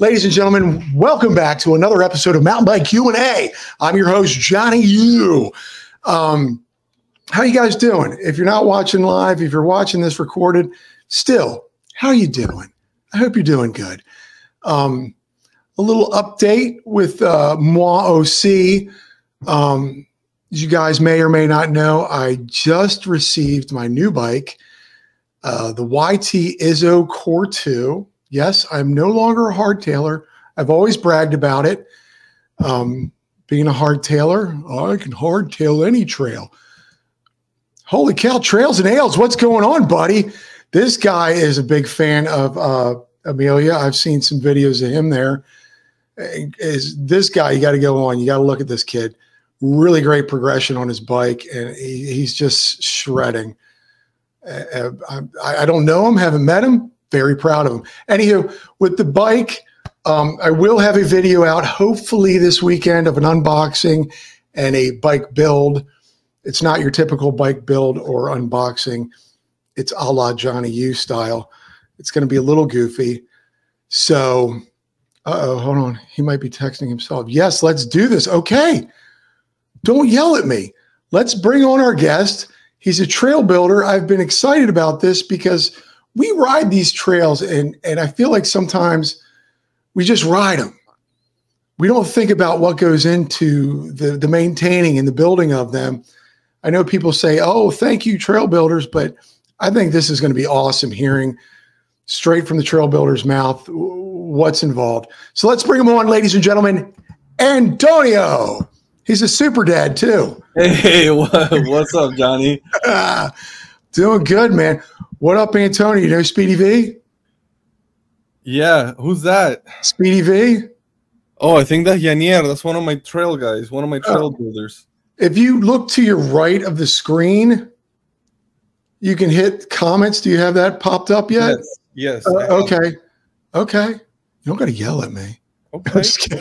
Ladies and gentlemen, welcome back to another episode of Mountain Bike Q&A. I'm your host, Johnny U. Um, how are you guys doing? If you're not watching live, if you're watching this recorded, still, how are you doing? I hope you're doing good. Um, a little update with uh, Moi OC. Um, as you guys may or may not know, I just received my new bike, uh, the YT Izzo Core 2. Yes, I'm no longer a hardtailer. I've always bragged about it. Um, being a hardtailer, I can hardtail any trail. Holy cow, Trails and Ales, what's going on, buddy? This guy is a big fan of uh, Amelia. I've seen some videos of him there. Is this guy? You got to go on. You got to look at this kid. Really great progression on his bike, and he, he's just shredding. Uh, I, I don't know him, haven't met him. Very proud of him. Anywho, with the bike, um, I will have a video out hopefully this weekend of an unboxing and a bike build. It's not your typical bike build or unboxing. It's a la Johnny U style. It's going to be a little goofy. So, uh oh, hold on. He might be texting himself. Yes, let's do this. Okay. Don't yell at me. Let's bring on our guest. He's a trail builder. I've been excited about this because we ride these trails and and I feel like sometimes we just ride them. We don't think about what goes into the the maintaining and the building of them. I know people say, "Oh, thank you trail builders," but I think this is going to be awesome hearing straight from the trail builder's mouth what's involved. So let's bring him on, ladies and gentlemen. Antonio. He's a super dad too. Hey, what's up, Johnny? Doing good, man. What up, Antonio? You know Speedy V? Yeah, who's that? Speedy V? Oh, I think that's Yanier. That's one of my trail guys, one of my trail oh. builders. If you look to your right of the screen, you can hit comments. Do you have that popped up yet? Yes. yes uh, okay. Okay. You don't got to yell at me. Okay.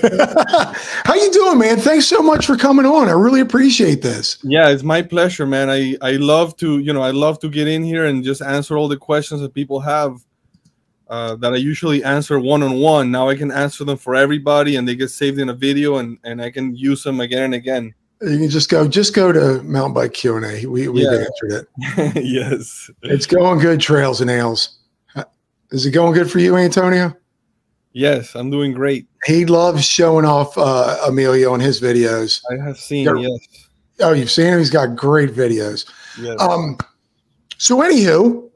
How you doing, man? Thanks so much for coming on. I really appreciate this. Yeah, it's my pleasure, man. I I love to, you know, I love to get in here and just answer all the questions that people have uh, that I usually answer one on one. Now I can answer them for everybody, and they get saved in a video, and and I can use them again and again. You can just go, just go to Mountain Bike Q and A. We we yeah. answered it. yes, it's going good. Trails and ales. Is it going good for you, Antonio? Yes, I'm doing great. He loves showing off uh, Amelia in his videos. I have seen, Got, yes. Oh, you've seen him? He's got great videos. Yes. Um, so, anywho,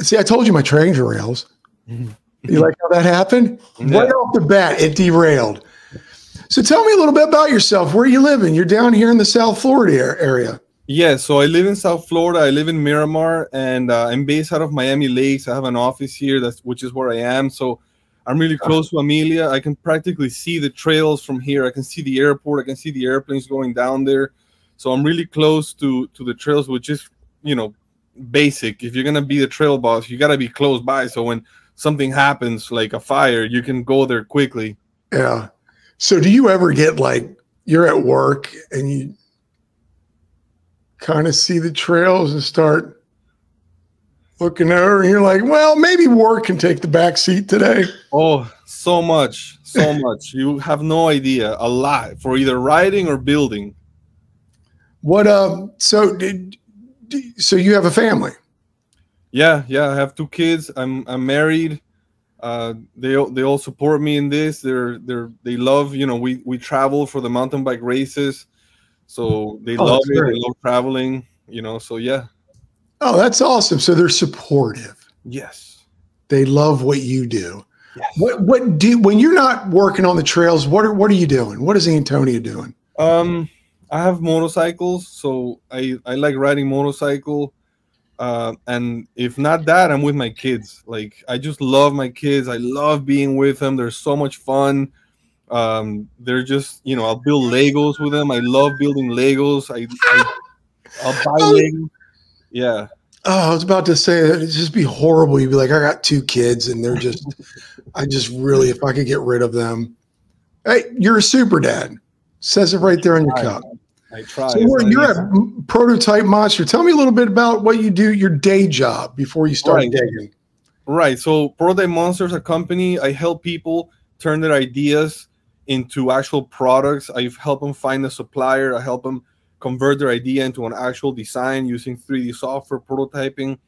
see, I told you my train derails. you like how that happened? Yeah. Right off the bat, it derailed. So, tell me a little bit about yourself. Where are you living? You're down here in the South Florida area. Yeah, so I live in South Florida. I live in Miramar, and uh, I'm based out of Miami Lakes. I have an office here, that's which is where I am. So I'm really close to Amelia. I can practically see the trails from here. I can see the airport. I can see the airplanes going down there. So I'm really close to to the trails, which is you know basic. If you're gonna be the trail boss, you gotta be close by. So when something happens, like a fire, you can go there quickly. Yeah. So do you ever get like you're at work and you kind of see the trails and start looking over and you're like well maybe work can take the back seat today. Oh so much so much. You have no idea a lot for either riding or building. What um so did so you have a family? Yeah yeah i have two kids. I'm i'm married. Uh they they all support me in this. They're they're they love you know we we travel for the mountain bike races so they oh, love it. Great. They love traveling. You know. So yeah. Oh, that's awesome. So they're supportive. Yes. They love what you do. Yes. What what do when you're not working on the trails? What are what are you doing? What is Antonio doing? Um, I have motorcycles, so I I like riding motorcycle. Uh, and if not that, I'm with my kids. Like I just love my kids. I love being with them. They're so much fun. Um, they're just, you know, I'll build Legos with them. I love building Legos. I, I I'll buy oh. Legos. Yeah. Oh, I was about to say it'd just be horrible. You'd be like, I got two kids, and they're just, I just really, if I could get rid of them. Hey, you're a super dad. Says it right there on your cup. I try. So you're a prototype monster. Tell me a little bit about what you do, your day job before you start right. digging. Right. So Prototype Monsters, a company, I help people turn their ideas into actual products. I help them find a supplier. I help them convert their idea into an actual design using 3D software prototyping.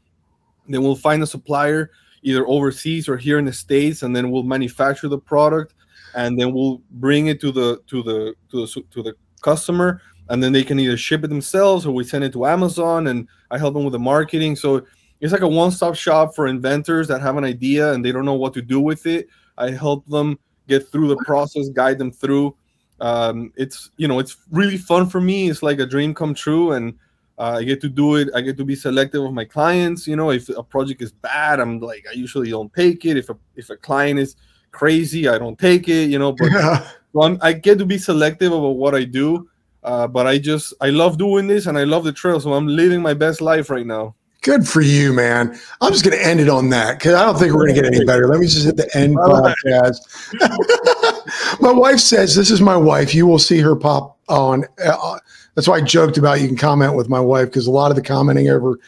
Then we'll find a supplier either overseas or here in the states, and then we'll manufacture the product, and then we'll bring it to the to the to the to the customer, and then they can either ship it themselves or we send it to Amazon, and I help them with the marketing. So it's like a one-stop shop for inventors that have an idea and they don't know what to do with it. I help them get through the process, guide them through. Um, it's you know it's really fun for me. It's like a dream come true, and uh, I get to do it. I get to be selective of my clients. You know, if a project is bad, I'm like I usually don't take it. If a if a client is crazy, I don't take it. You know, but Yeah. so i get to be selective about what I do. Uh, but I just I love doing this and I love the trail, so I'm living my best life right now. Good for you, man. I'm just going to end it on that because I don't think we're going to get any better. Let me just hit the end All right. podcast. my wife says, This is my wife. You will see her pop on. Uh, that's why I joked about you can comment with my wife because a lot of the commenting over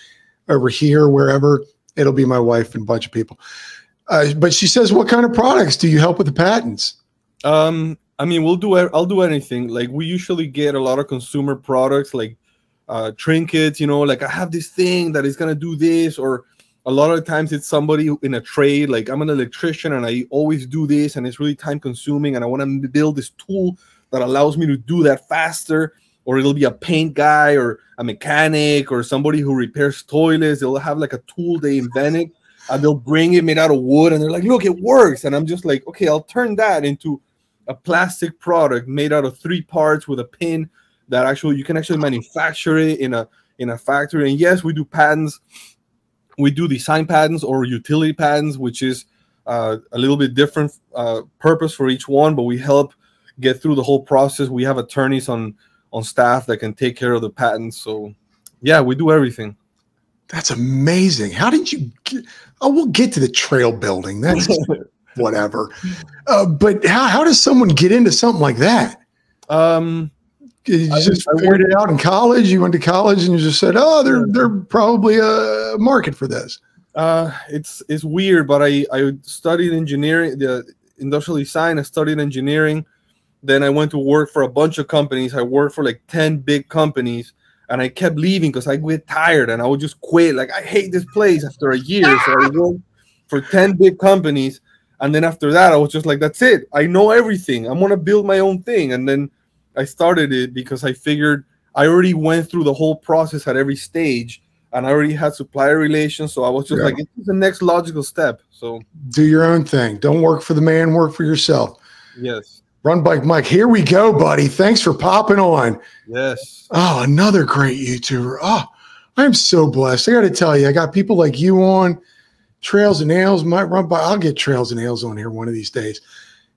over here, wherever, it'll be my wife and a bunch of people. Uh, but she says, What kind of products do you help with the patents? Um, I mean, we'll do. I'll do anything. Like we usually get a lot of consumer products, like uh, trinkets. You know, like I have this thing that is gonna do this, or a lot of times it's somebody in a trade. Like I'm an electrician and I always do this, and it's really time consuming, and I want to build this tool that allows me to do that faster. Or it'll be a paint guy, or a mechanic, or somebody who repairs toilets. They'll have like a tool they invented, and they'll bring it made out of wood, and they're like, "Look, it works!" And I'm just like, "Okay, I'll turn that into." a plastic product made out of three parts with a pin that actually you can actually manufacture it in a in a factory and yes we do patents we do design patents or utility patents which is uh, a little bit different uh, purpose for each one but we help get through the whole process we have attorneys on on staff that can take care of the patents so yeah we do everything That's amazing. How did you get? Oh, we'll get to the trail building. That's whatever. Uh, but how, how does someone get into something like that? um You just I figured it out in college. You went to college and you just said, "Oh, there, there probably a market for this." Uh, it's it's weird, but I I studied engineering, the industrial design. I studied engineering. Then I went to work for a bunch of companies. I worked for like ten big companies, and I kept leaving because I get tired and I would just quit. Like I hate this place after a year. So I worked for ten big companies, and then after that, I was just like, "That's it. I know everything. I'm gonna build my own thing." And then I started it because I figured I already went through the whole process at every stage and I already had supplier relations. So I was just Yeah. like, it's the next logical step. So Do your own thing. Don't work for the man. Work for yourself. yes, Run bike, Mike. Here we go, buddy. Thanks for popping on. yes, Oh, another great YouTuber. Oh, I'm so blessed. I got to tell you, I got people like you on Trails and Ales. Might run by. I'll get Trails and Ales on here one of these days.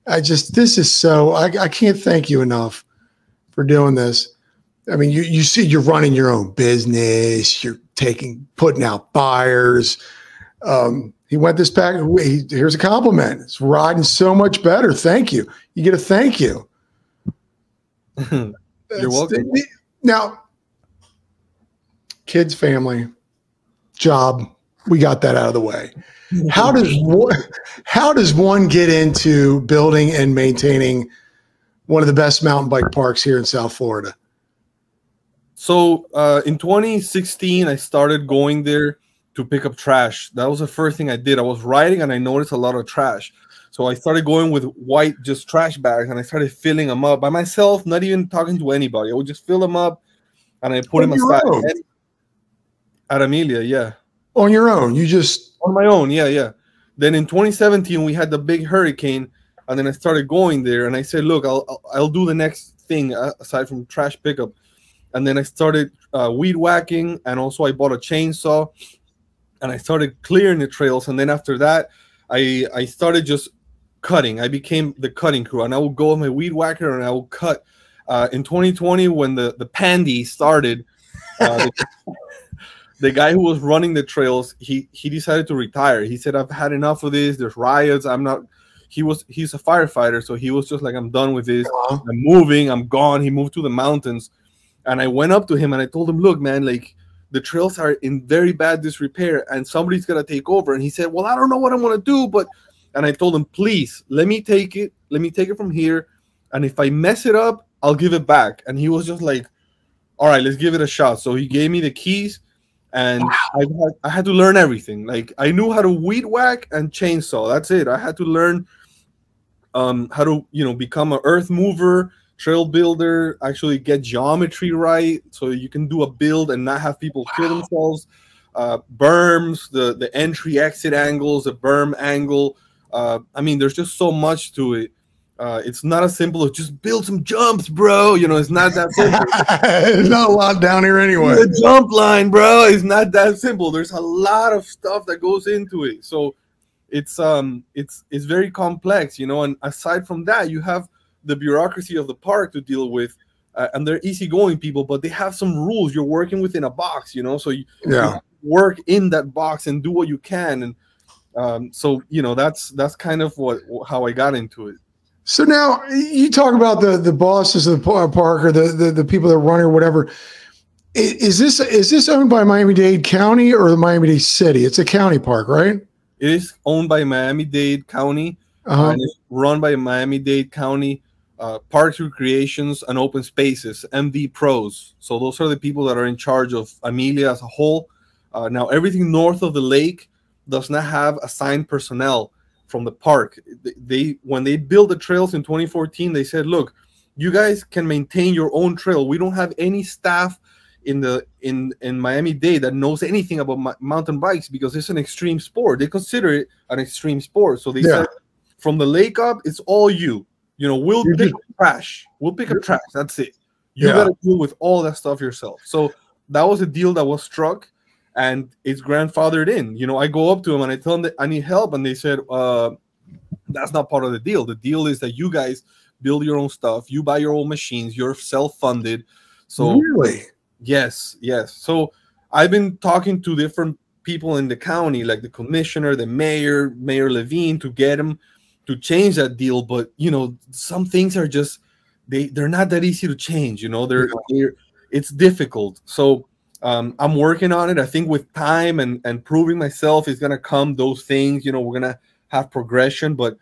I just this is so. I, I can't thank you enough for doing this. I mean, you you see, you're running your own business. You're taking putting out fires. Um, he went this back. he- Here's a compliment. It's riding so much better. Thank you. You get a thank you. You're welcome. Now, kids, family, job, we got that out of the way. How does one, how does one get into building and maintaining one of the best mountain bike parks here in South Florida? So uh, in 2016, I started going there to pick up trash. That was the first thing I did. I was riding and I noticed a lot of trash. So I started going with white just trash bags and I started filling them up by myself, not even talking to anybody. I would just fill them up and I put On them aside. And- At Amelia, yeah. On your own, you just on my own yeah yeah then in 2017 we had the big hurricane and then i started going there and i said look i'll i'll, I'll do the next thing uh, aside from trash pickup. And then i started uh, weed whacking and also i bought a chainsaw and i started clearing the trails. And then after that i i started just cutting. I became the cutting crew and i would go with my weed whacker and i would cut uh, in 2020 when the the pandy started uh, the, the guy who was running the trails he he decided to retire. He said i've had enough of this. There's riots. I'm not he was he's a firefighter so he was just like i'm done with this uh, i'm moving i'm gone he moved to the mountains and i went up to him and i told him look man like the trails are in very bad disrepair and somebody's gonna take over. And he said, Well, I don't know what I'm gonna do, but and I told him, please let me take it, let me take it from here. And if I mess it up, I'll give it back. And he was just like, All right, let's give it a shot. So he gave me the keys and wow. I, had, I had to learn everything. Like I knew how to weed whack and chainsaw. That's it. I had to learn um, how to, you know, become an earth mover, trail builder, actually get geometry right, so you can do a build and not have people wow. kill themselves. Uh, berms, the the entry exit angles, the berm angle. Uh, I mean, there's just so much to it. Uh, it's not as simple as just build some jumps, bro. You know, it's not that simple. There's not a lot down here anyway. The jump line, bro, is not that simple. There's a lot of stuff that goes into it. So it's um it's it's very complex, you know. And aside from that, you have the bureaucracy of the park to deal with. Uh, and they're easygoing people, but they have some rules. You're working within a box, you know, so you, yeah. You work in that box and do what you can. And um, so you know that's that's kind of what how I got into it. So now you talk about the the bosses of the park or the the, the people that run or whatever. Is this is this owned by Miami Dade County or the Miami Dade City? It's a county park, right? It is owned by Miami Dade County uh-huh. and it's run by Miami Dade County uh, Parks, Recreations, and Open Spaces (MD Pros). So those are the people that are in charge of Amelia as a whole. Uh, now everything north of the lake does not have assigned personnel from the park. They when they built the trails in 2014, they said, "Look, you guys can maintain your own trail. We don't have any staff in the in in Miami Dade that knows anything about mountain bikes because it's an extreme sport. They consider it an extreme sport. So they yeah. said, from the lake up, it's all you. You know, we'll You're pick just, trash. We'll pick up trash. That's it. You yeah. got to deal with all that stuff yourself. So that was a deal that was struck and it's grandfathered in. You know, I go up to him and I tell him that I need help, and they said, uh, "That's not part of the deal. The deal is that you guys build your own stuff, you buy your own machines, you're self-funded." So really, yes, yes. So I've been talking to different people in the county, like the commissioner, the mayor, Mayor Levine, to get them to change that deal. But you know, some things are just they they're not that easy to change. You know, they're, they're it's difficult. So um, I'm working on it. I think with time and and proving myself is gonna come those things. You know, we're gonna have progression, but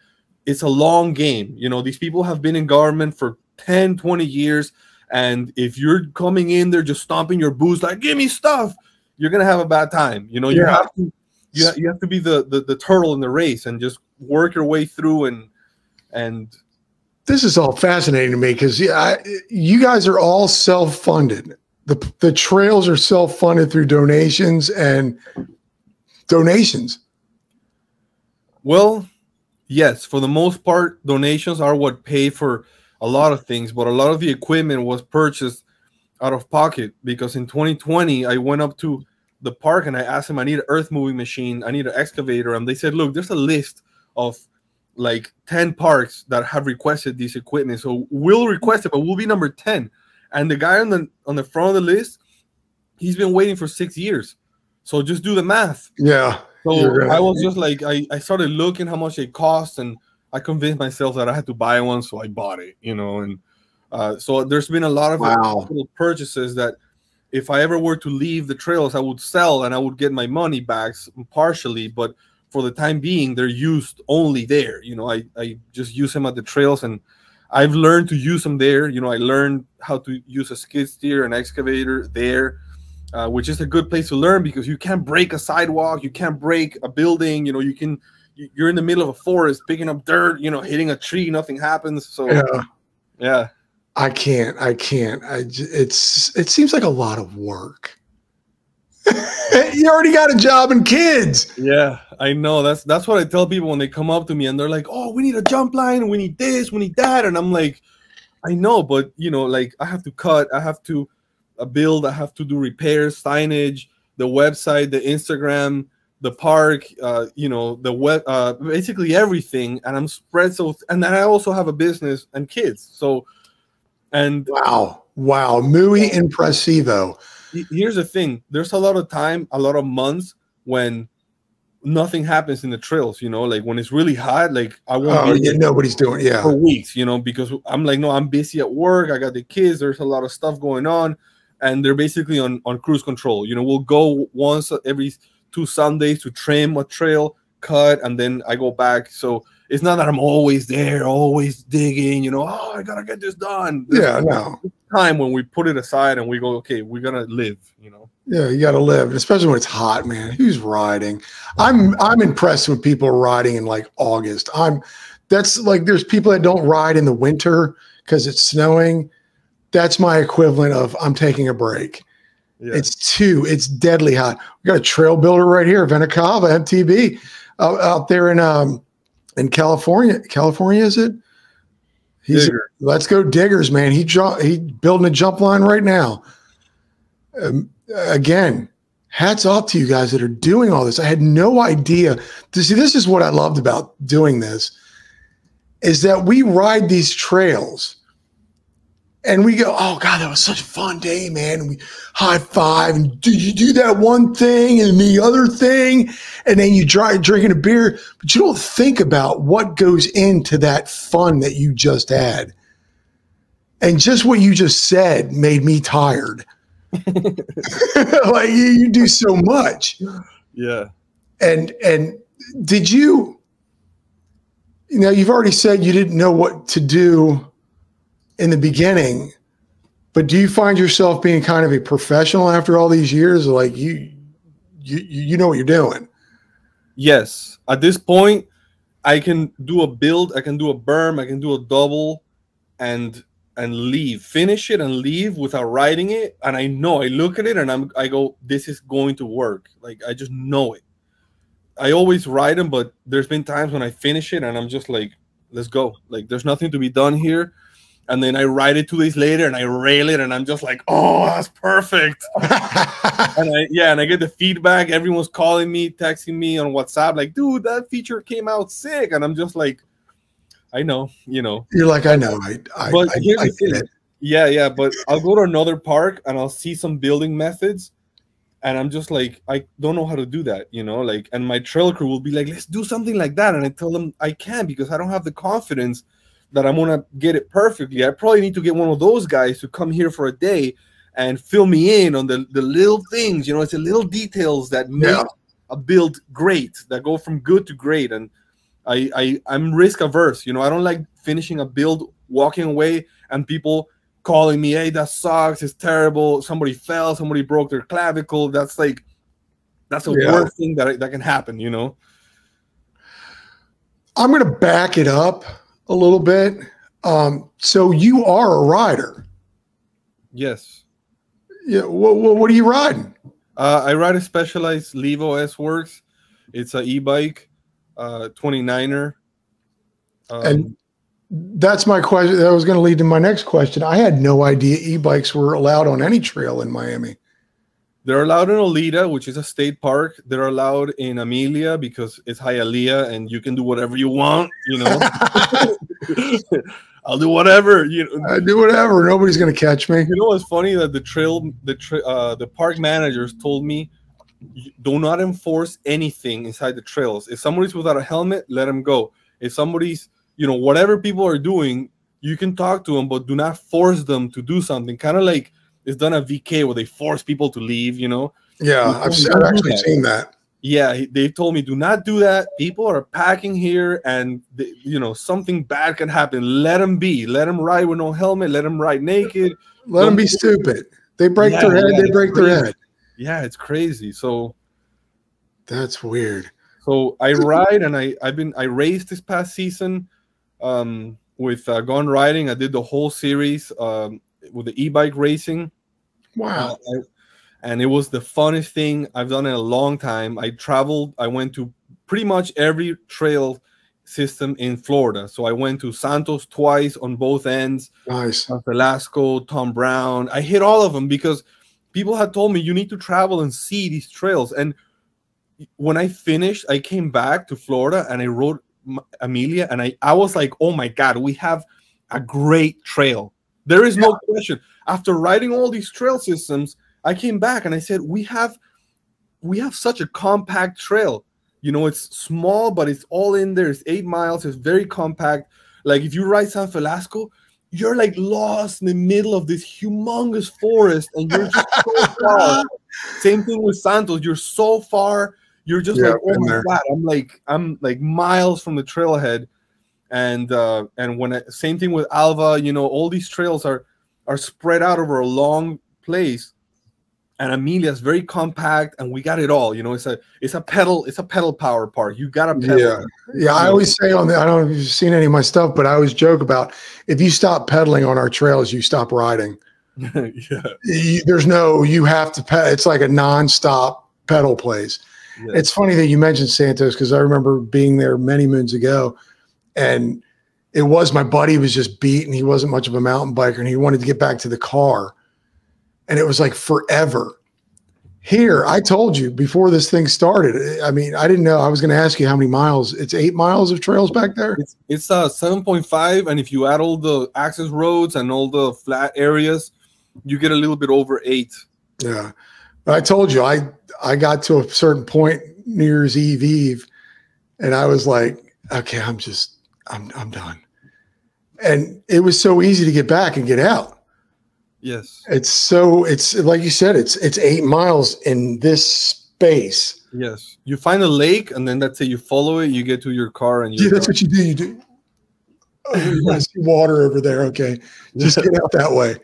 it's a long game. You know, these people have been in government for 10, 20 years. And if you're coming in there just stomping your boots like give me stuff, you're gonna have a bad time. You know, you yeah. have to you, you have to be the, the the turtle in the race and just work your way through and and this is all fascinating to me because yeah, you guys are all self-funded the the trails are self funded through donations and donations. Well, yes, for the most part, donations are what pay for a lot of things, but a lot of the equipment was purchased out of pocket because in 2020 I went up to the park and I asked them I need an earth moving machine, I need an excavator, and they said, look, there's a list of like 10 parks that have requested this equipment. So we'll request it, but we'll be number 10. And the guy on the on the front of the list, he's been waiting for six years. So just do the math. Yeah. So I was just like, I, I started looking how much it costs and I convinced myself that I had to buy one, so I bought it. You know, and uh, so there's been a lot of wow. purchases that if I ever were to leave the trails, I would sell and I would get my money back partially, but for the time being, they're used only there. You know, I, I just use them at the trails and I've learned to use them there. You know, I learned how to use a skid steer, an excavator there, uh, which is a good place to learn because you can't break a sidewalk, you can't break a building. You know, you can. You're in the middle of a forest picking up dirt. You know, hitting a tree, nothing happens. So, yeah, yeah. I can't. I can't. I. It's. It seems like a lot of work. you already got a job and kids. Yeah, I know. That's that's what I tell people when they come up to me and they're like, "Oh, we need a jump line, we need this, we need that," and I'm like, "I know, but you know, like I have to cut, I have to uh, build, I have to do repairs, signage, the website, the Instagram, the park, uh, you know, the web, uh, basically everything, and I'm spread so, and then I also have a business and kids, so." And wow, wow, muy impresivo here's the thing there's a lot of time a lot of months when nothing happens in the trails you know like when it's really hot like i won't oh, yeah, nobody's doing yeah for weeks you know because i'm like no i'm busy at work i got the kids there's a lot of stuff going on and they're basically on on cruise control. You know, we'll go once every two Sundays to trim a trail, cut, and then I go back. So it's not that I'm always there, always digging. You know, oh, I gotta get this done. There's yeah, no time when we put it aside and we go, okay, we're gonna live. You know. Yeah, you got to live, especially when it's hot, man. Who's riding? I'm I'm impressed when people are riding in like August. I'm that's like there's people that don't ride in the winter because it's snowing. That's my equivalent of I'm taking a break. Yeah. It's too, it's deadly hot. We got a trail builder right here, Venacava MTB, uh, out there in um in California. California is it? He's Digger. let's go diggers, man. He he building a jump line right now. Um, again, hats off to you guys that are doing all this. I had no idea. To see, this is what I loved about doing this is that we ride these trails and we go, oh God, that was such a fun day, man. And we high five and do you do that one thing and the other thing? And then you try drinking a beer, but you don't think about what goes into that fun that you just had. And just what you just said made me tired. like you, you do so much. Yeah. And and did you you know, you've already said you didn't know what to do in the beginning, but do you find yourself being kind of a professional after all these years? Like you, you, you know what you're doing. Yes. At this point, I can do a build, I can do a berm, I can do a double, and and leave, finish it and leave without writing it. And I know I look at it and I'm I go, this is going to work. Like I just know it. I always write them, but there's been times when I finish it and I'm just like, let's go. Like there's nothing to be done here and then I write it two days later and I rail it and I'm just like, oh, that's perfect. and I yeah, and I get the feedback. Everyone's calling me, texting me on WhatsApp, like, dude, that feature came out sick. And I'm just like, I know, you know. You're like, I know. I, I but I, here's I, the thing. Yeah, yeah. But I'll go to another park and I'll see some building methods. And I'm just like, I don't know how to do that, you know, like, and my trail crew will be like, let's do something like that. And I tell them I can't because I don't have the confidence that I'm gonna get it perfectly. I probably need to get one of those guys to come here for a day and fill me in on the, the little things, you know, it's the little details that make yeah. a build great, that go from good to great. And I, I I'm risk averse, you know, I don't like finishing a build, walking away, and people calling me, hey, that sucks, it's terrible, somebody fell, somebody broke their clavicle. That's like that's the yeah. worst thing that that can happen, you know. I'm gonna back it up a little bit. Um, so you are a rider. Yes. Yeah. What, what, what are you riding? Uh, I ride a Specialized Levo S Works. It's a e-bike, uh, 29er. Um, and that's my question. That was going to lead to my next question. I had no idea e-bikes were allowed on any trail in Miami. They're allowed in Oleta, which is a state park. They're allowed in Amelia because it's Hialeah and you can do whatever you want, you know. I'll do whatever. You know, I do whatever. Nobody's gonna catch me. You know what's funny that the trail, the tra- uh, the park managers told me, do not enforce anything inside the trails. If somebody's without a helmet, let them go. If somebody's, you know, whatever people are doing, you can talk to them, but do not force them to do something. Kind of like it's done at VK where they force people to leave. You know. Yeah, I've, I've actually that. seen that. Yeah, they told me do not do that. People are packing here, and they, you know something bad can happen. Let them be. Let them ride with no helmet. Let them ride naked. Let them be stupid. They break yeah, their head. Yeah, they break their head. Yeah, it's crazy. So that's weird. So I ride, and I I've been I raced this past season um, with uh, Gone Riding. I did the whole series um, with the e-bike racing. Wow. Uh, and it was the funnest thing I've done in a long time. I traveled, I went to pretty much every trail system in Florida. So I went to Santos twice on both ends. Nice. Felasco, Tom Brown. I hit all of them because people had told me you need to travel and see these trails. And when I finished, I came back to Florida and I rode Amelia and I, I was like, oh my God, we have a great trail. There is no question. After writing all these trail systems, I came back and I said, we have we have such a compact trail. You know, it's small, but it's all in there. It's eight miles. It's very compact. Like if you ride San Felasco, you're like lost in the middle of this humongous forest and you're just so far. Same thing with Santos. You're so far. You're just Yeah, like, oh my there. god, I'm like, I'm like miles from the trailhead. And uh and when I, same thing with Alva, you know, all these trails are are spread out over a long place. And Amelia is very compact, and we got it all. You know, it's a it's a pedal, it's a pedal power park. You got a pedal. Yeah. Yeah, I always say on the, I don't know if you've seen any of my stuff, but I always joke about if you stop pedaling on our trails, you stop riding. yeah. You- there's no, you have to, pe- it's like a nonstop pedal place. yeah. It's funny that you mentioned Santos because I remember being there many moons ago, and it was my buddy was just beat, and he wasn't much of a mountain biker, and he wanted to get back to the car, and it was like forever. Here, I told you before this thing started. I mean, I didn't know. I was going to ask you how many miles. It's eight miles of trails back there. It's it's uh seven point five, and if you add all the access roads and all the flat areas, you get a little bit over eight. Yeah, but I told you, I I got to a certain point New Year's Eve Eve, and I was like, okay, I'm just I'm I'm done. And it was so easy to get back and get out. Yes, It's so it's like you said, it's it's eight miles in this space. yes. You find a lake, and then that's it. You follow it, you get to your car, and Yeah, you. that's what you do. You do. Oh, I see water over there. Okay, just get out that way.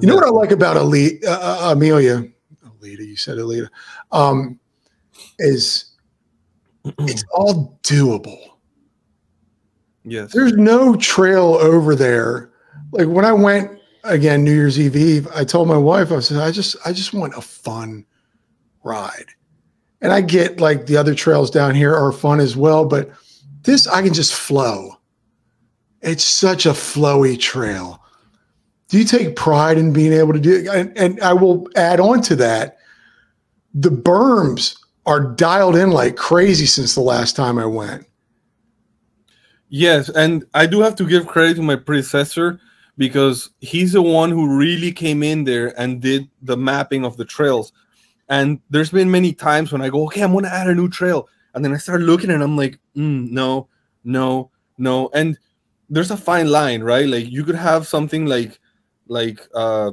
You know what I like about Elite, uh, uh, Amelia, Oleta, you said Alita, um, is it's all doable. Yes. There's no trail over there. Like when I went again New Year's Eve Eve, I told my wife, I said, I just I just want a fun ride. And I get like the other trails down here are fun as well, but this I can just flow. It's such a flowy trail. Do you take pride in being able to do it? And, and I will add on to that. The berms are dialed in like crazy since the last time I went. Yes, and I do have to give credit to my predecessor because he's the one who really came in there and did the mapping of the trails. And there's been many times when I go, okay, I'm going to add a new trail, and then I start looking and I'm like, mm, no, no, no. And there's a fine line, right? Like you could have something like, like uh,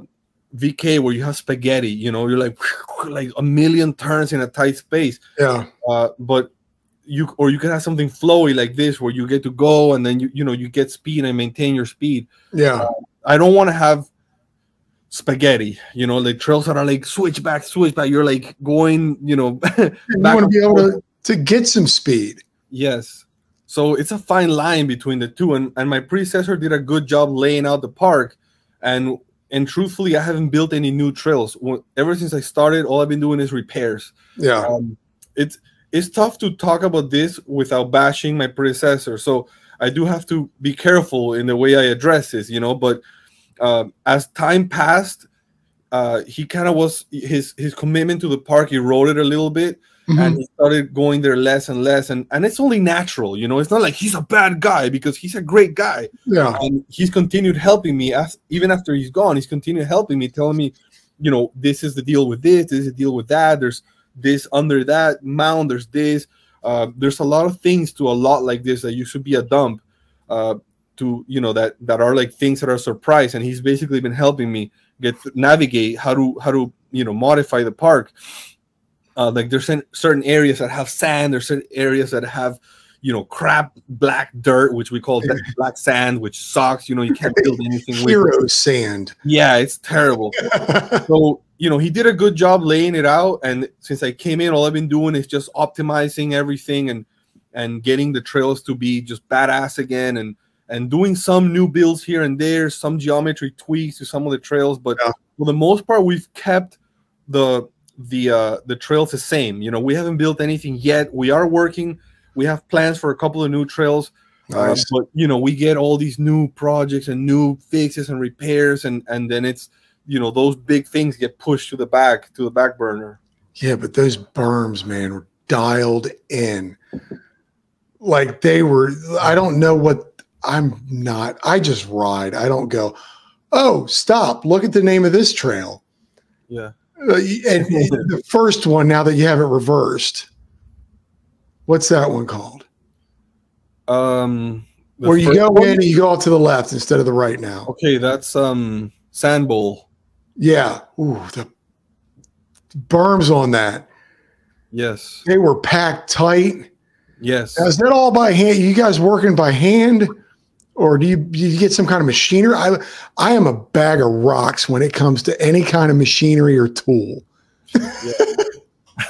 VK where you have spaghetti. You know, you're like, like a million turns in a tight space Yeah. uh, but you or you can have something flowy like this where you get to go and then you you know you get speed and maintain your speed. Yeah. I don't want to have spaghetti, you know, like trails that are like switch back, switch back. You're like going, you know, you want to be able to, to get some speed. Yes. So it's a fine line between the two, and, and my predecessor did a good job laying out the park, and and truthfully, I haven't built any new trails. Ever since I started, all I've been doing is repairs. Yeah. um, it's it's tough to talk about this without bashing my predecessor. So I do have to be careful in the way I address this, you know. But um, as time passed, uh, he kind of was his his commitment to the park eroded a little bit, Mhm. and he started going there less and less. And and it's only natural, you know. It's not like he's a bad guy because he's a great guy yeah. and he's continued helping me as even after he's gone he's continued helping me telling me you know this is the deal with this this is the deal with that there's this under that mound there's this. Uh, there's a lot of things to a lot like this that used to be a dump uh, to you know that that are like things that are surprise. And he's basically been helping me get navigate how to how to you know modify the park. Uh, like there's certain areas that have sand there's certain areas that have you know crap black dirt which we call black sand which sucks you know you can't build anything with it. Hero sand. yeah it's terrible so you know he did a good job laying it out and since i came in all i've been doing is just optimizing everything and and getting the trails to be just badass again and and doing some new builds here and there some geometry tweaks to some of the trails but Yeah. for the most part we've kept the the uh the trails the same you know we haven't built anything yet we are working we have plans for a couple of new trails uh, but you know, we get all these new projects and new fixes and repairs, and and then it's you know those big things get pushed to the back to the back burner. Yeah, but those berms, man, were dialed in. Like they were, I don't know what I'm not. I just ride. I don't go, oh, stop. Look at the name of this trail. Yeah. Uh, and the first one, now that you have it reversed, what's that one called? Um, Where you go one? in and you go out to the left instead of the right now. Okay, that's um sand bowl. Yeah. Ooh, the berms on that. Yes. They were packed tight. Yes. Now, is that all by hand? You guys working by hand? Or do you, do you get some kind of machinery? I I am a bag of rocks when it comes to any kind of machinery or tool.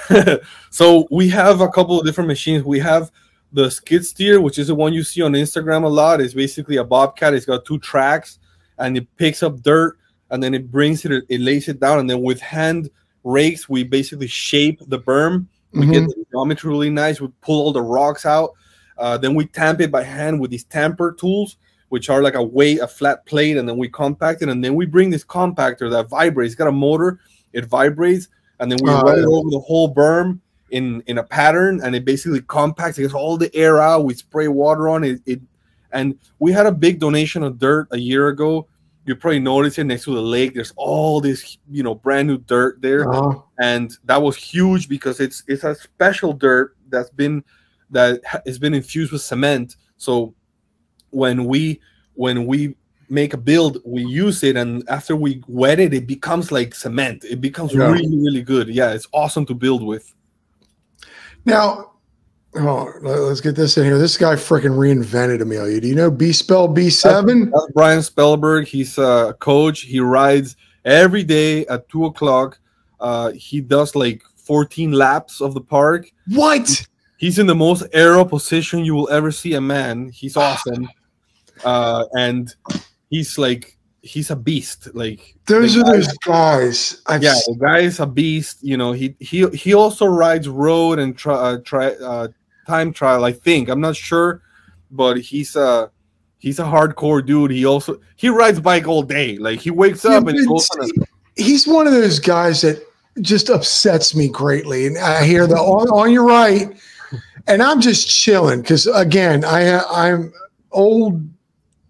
so we have a couple of different machines. We have the skid steer, which is the one you see on Instagram a lot. It's basically a bobcat. It's got two tracks, and it picks up dirt, and then it brings it, it lays it down, and then with hand rakes, we basically shape the berm. We get the geometry really nice. We pull all the rocks out. Uh, then we tamp it by hand with these tamper tools, which are like a weight, a flat plate, and then we compact it. And then we bring this compactor that vibrates. It's got a motor. It vibrates, and then we Oh, run it over the whole berm in in a pattern, and it basically compacts. It gets all the air out. We spray water on it. It and we had a big donation of dirt a year ago. You probably noticed it next to the lake. There's all this, you know, brand new dirt there Uh-huh. and that was huge because it's it's a special dirt that's been that ha- has been infused with cement so when we when we make a build we use it and after we wet it it becomes like cement it becomes Yeah. really really good yeah it's awesome to build with Now, oh, let- let's get this in here. This guy freaking reinvented Amelia. Do you know B spell B7? that's brian spellberg he's a coach he rides every day at two o'clock uh, he does like 14 laps of the park What? He's in the most aero position you will ever see a man. He's awesome. Uh, and he's like he's a beast. Like Those are guy- those guys. I've yeah, seen- the guy is a beast. You know, he he he also rides road and try, uh, try uh, time trial. I think I'm not sure, but he's a he's a hardcore dude. He also he rides bike all day. Like he wakes up and goes on a he's one of those guys that just upsets me greatly. And I hear the on, on your right, and I'm just chilling because again, I I'm old,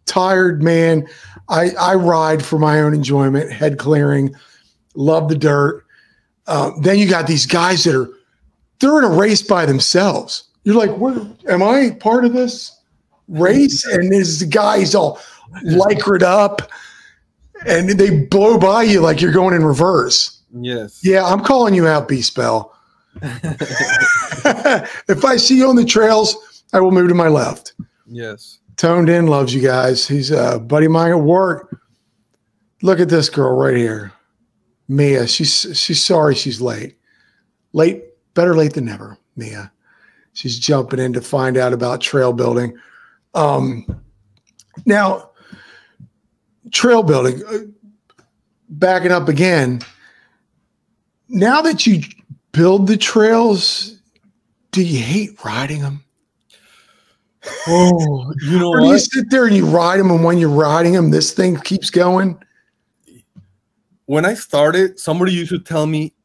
tired man. I I ride for my own enjoyment, head clearing, love the dirt. Um, then you got these guys that are they're in a race by themselves. You're like, where am I part of this race? And this guy's all lycred up and they blow by you like you're going in reverse. yes. Yeah, I'm calling you out, B Spell. if I see you on the trails, I will move to my left. Yes. Toned in loves you guys. He's a buddy of mine at work. Look at this girl right here, Mia. She's she's sorry she's late. Late, better late than never. Mia. She's jumping in to find out about trail building. Um, now, trail building. uh, Backing up again. Now that you build the trails, do you hate riding them? Oh, you know Or do you sit there and you ride them, and when you're riding them, this thing keeps going? when I started, somebody used to tell me,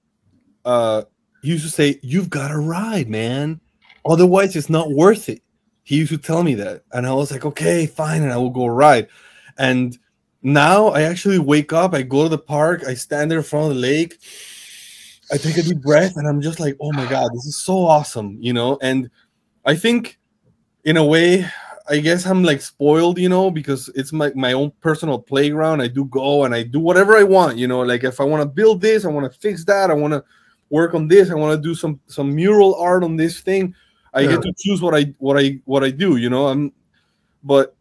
uh, he used to say, You've got to ride, man. Otherwise, it's not worth it. He used to tell me that. And I was like, Okay, fine. And I will go ride. And now I actually wake up, I go to the park, I stand there in front of the lake, I take a deep breath, and I'm just like, Oh my God, this is so awesome, you know? And I think, in a way, I guess I'm like spoiled, you know, because it's my, my own personal playground. I do go and I do whatever I want, you know. Like if I want to build this, I want to fix that, I want to work on this, I want to do some some mural art on this thing. I Yeah. get to choose what I what I what I do, you know. I'm but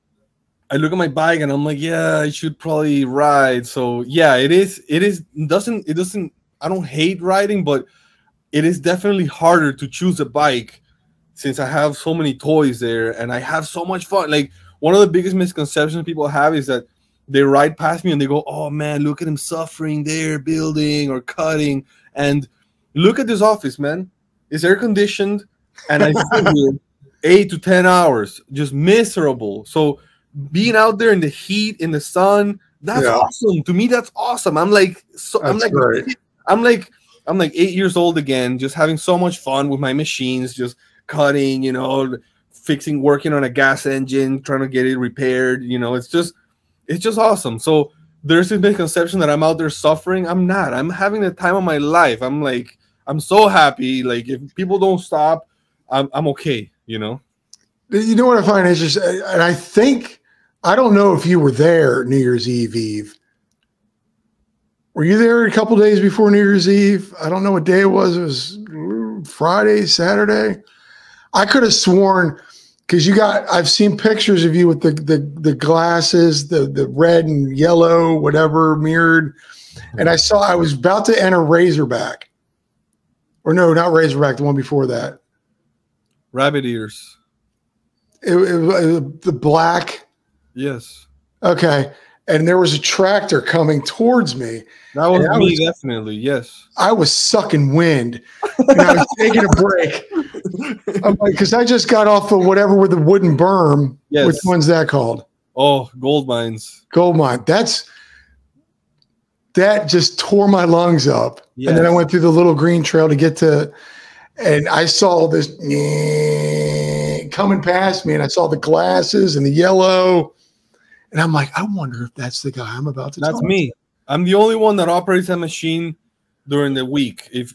I look at my bike and I'm like, yeah, I should probably ride. So yeah, it is it is doesn't it doesn't I don't hate riding, but it is definitely harder to choose a bike since I have so many toys there and I have so much fun. Like one of the biggest misconceptions people have is that they ride past me and they go, "Oh man, look at him suffering there, building or cutting." And look at this office, man. It's air conditioned, and I sit here eight to ten hours, just miserable. So being out there in the heat, in the sun, that's Yeah. awesome. To me, that's awesome. I'm like, so I'm like, great. I'm like, I'm like eight years old again, just having so much fun with my machines, just cutting, you know, fixing, working on a gas engine, trying to get it repaired. You know, it's just, it's just awesome. So there's this misconception that I'm out there suffering. I'm not. I'm having the time of my life. I'm like, I'm so happy. Like if people don't stop, I'm, I'm okay. You know. You know what I find interesting, and I think I don't know if you were there New Year's Eve Eve. Were you there a couple days before New Year's Eve? I don't know what day it was. It was Friday, Saturday. I could have sworn because you got I've seen pictures of you with the the, the glasses, the the red and yellow, whatever mirrored, and I saw I was about to enter Razorback, or no, not Razorback, the one before that. Rabbit ears. It, it, it, the black. Yes. Okay, and there was a tractor coming towards me. That was me, was, definitely. Yes. I was sucking wind. And I was taking a break. I'm like, because I just got off of whatever with the wooden berm. Yes. Which one's that called? Oh, gold mines. Gold mine. That's that just tore my lungs up. Yes. And then I went through the little green trail to get to, and I saw this coming past me, and I saw the glasses and the yellow and I'm like, I wonder if that's the guy I'm about to. That's me. To. I'm the only one that operates that machine during the week. If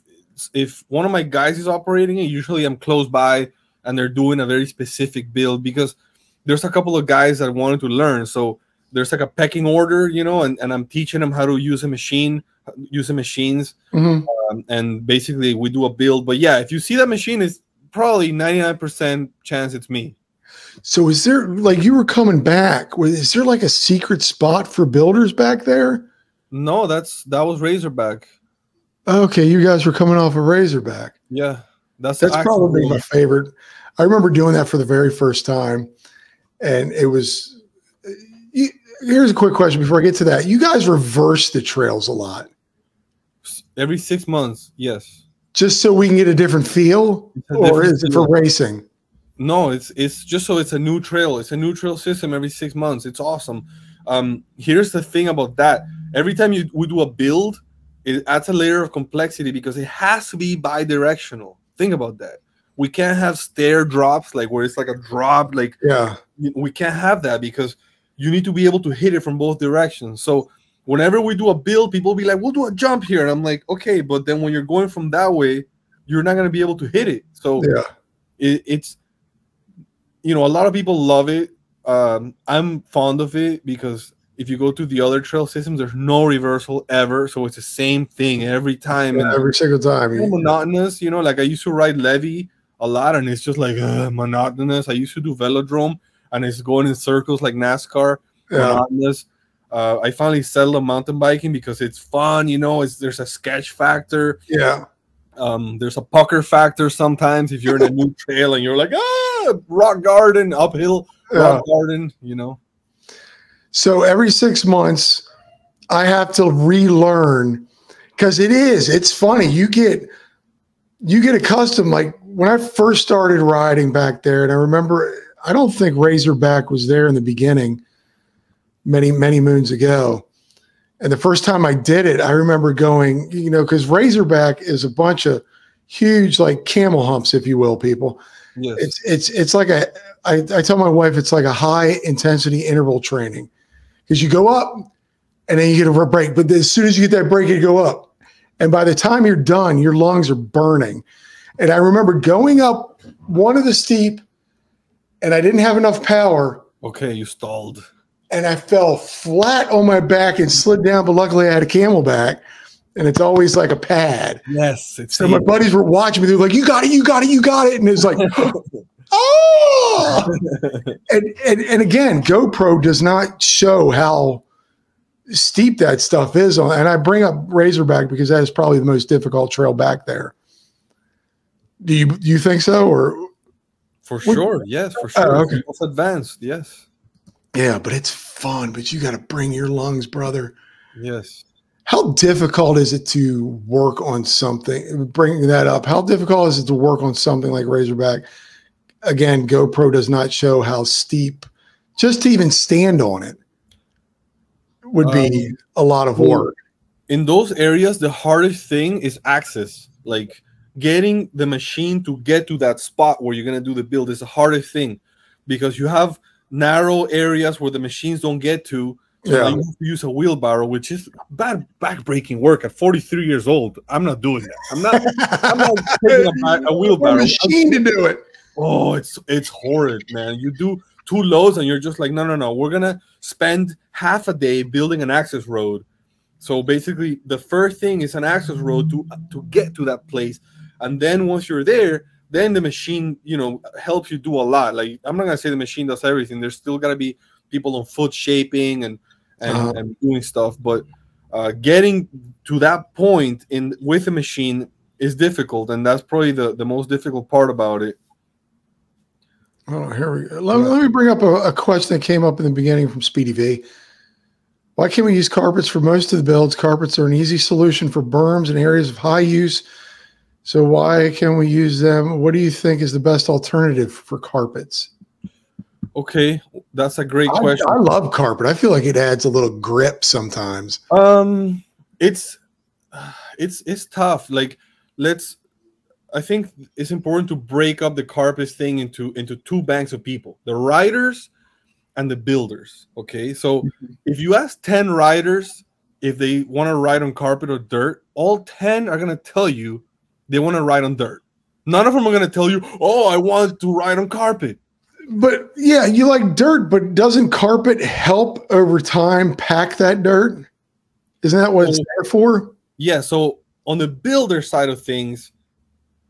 if one of my guys is operating it, usually I'm close by and they're doing a very specific build because there's a couple of guys that wanted to learn. So there's like a pecking order, you know, and, and I'm teaching them how to use a machine, use the machines, mm-hmm. um, and basically we do a build. But yeah, if you see that machine, it's probably 99% chance it's me. So is there like you were coming back? Is there like a secret spot for builders back there? No, that's that was Razorback. Okay, you guys were coming off a of Razorback. Yeah, that's that's probably my favorite. I remember doing that for the very first time, and it was. Here's a quick question before I get to that. You guys reverse the trails a lot. Every six months, yes. Just so we can get a different feel, a different or is it for racing? No, it's it's just so it's a new trail. It's a new trail system every six months. It's awesome. Um, here's the thing about that. Every time you we do a build, it adds a layer of complexity because it has to be bi-directional. Think about that. We can't have stair drops like where it's like a drop. Like yeah, we can't have that because you need to be able to hit it from both directions. So whenever we do a build, people be like, "We'll do a jump here," and I'm like, "Okay," but then when you're going from that way, you're not gonna be able to hit it. So yeah, it, it's you know, a lot of people love it. Um, I'm fond of it because if you go to the other trail systems, there's no reversal ever, so it's the same thing every time. Yeah, every single time. It's monotonous, you know. Like I used to ride Levy a lot, and it's just like uh, monotonous. I used to do velodrome, and it's going in circles like NASCAR. Yeah. Monotonous. Uh, I finally settled on mountain biking because it's fun, you know. It's there's a sketch factor. Yeah. Um, there's a pucker factor sometimes if you're in a new trail and you're like, ah, rock garden, uphill, rock yeah. garden, you know. So every six months, I have to relearn because it is, it's funny. You get, you get accustomed. Like when I first started riding back there, and I remember, I don't think Razorback was there in the beginning many, many moons ago. And the first time I did it, I remember going, you know, because Razorback is a bunch of huge, like camel humps, if you will, people. Yes. It's it's it's like a. I, I tell my wife it's like a high intensity interval training because you go up and then you get a break, but as soon as you get that break, you go up, and by the time you're done, your lungs are burning. And I remember going up one of the steep, and I didn't have enough power. Okay, you stalled and I fell flat on my back and slid down. But luckily, I had a CamelBak, and it's always like a pad. Yes. It's so my buddies were watching me. They were like, "You got it! You got it! You got it!" And it's like, oh. and, and and again, GoPro does not show how steep that stuff is on. And I bring up Razorback because that is probably the most difficult trail back there. Do you do you think so or? For sure, yes, for oh, sure. Oh, okay. It's advanced, yes. Yeah, but it's fun, but you got to bring your lungs, brother. Yes. How difficult is it to work on something? Bringing that up, how difficult is it to work on something like Razorback? Again, GoPro does not show how steep, just to even stand on it would be um, a lot of work. In those areas, the hardest thing is access. Like getting the machine to get to that spot where you're going to do the build is the hardest thing because you have narrow areas where the machines don't get to. So yeah. you have to use a wheelbarrow, which is bad backbreaking work at 43 years old. I'm not doing that. I'm not. I'm not taking a, a wheelbarrow. machine to do it. Oh, it's it's horrid, man. You do two loads and you're just like, no, no, no. We're gonna spend half a day building an access road. So basically, the first thing is an access road to to get to that place, and then once you're there, then the machine, you know, helps you do a lot. Like I'm not gonna say the machine does everything. There's still gotta be people on foot shaping and and, uh-huh. and doing stuff, but uh, getting to that point in with a machine is difficult, and that's probably the the most difficult part about it. Oh, here we go. Let, yeah. let me bring up a, a, question that came up in the beginning from Speedy V. Why can't we use carpets for most of the builds? Carpets are an easy solution for berms and areas of high use. So why can we use them? What do you think is the best alternative for carpets? Okay, that's a great question. I, I love carpet. I feel like it adds a little grip sometimes. Um, it's it's it's tough. Like let's I think it's important to break up the carpet thing into into two banks of people: the riders and the builders. Okay, so mm-hmm. if you ask ten riders if they want to ride on carpet or dirt, all ten are gonna tell you they want to ride on dirt. None of them are gonna tell you, "Oh, I want to ride on carpet." But yeah, you like dirt, but doesn't carpet help over time pack that dirt? Isn't that what it's there for? Yeah. So on the builder side of things,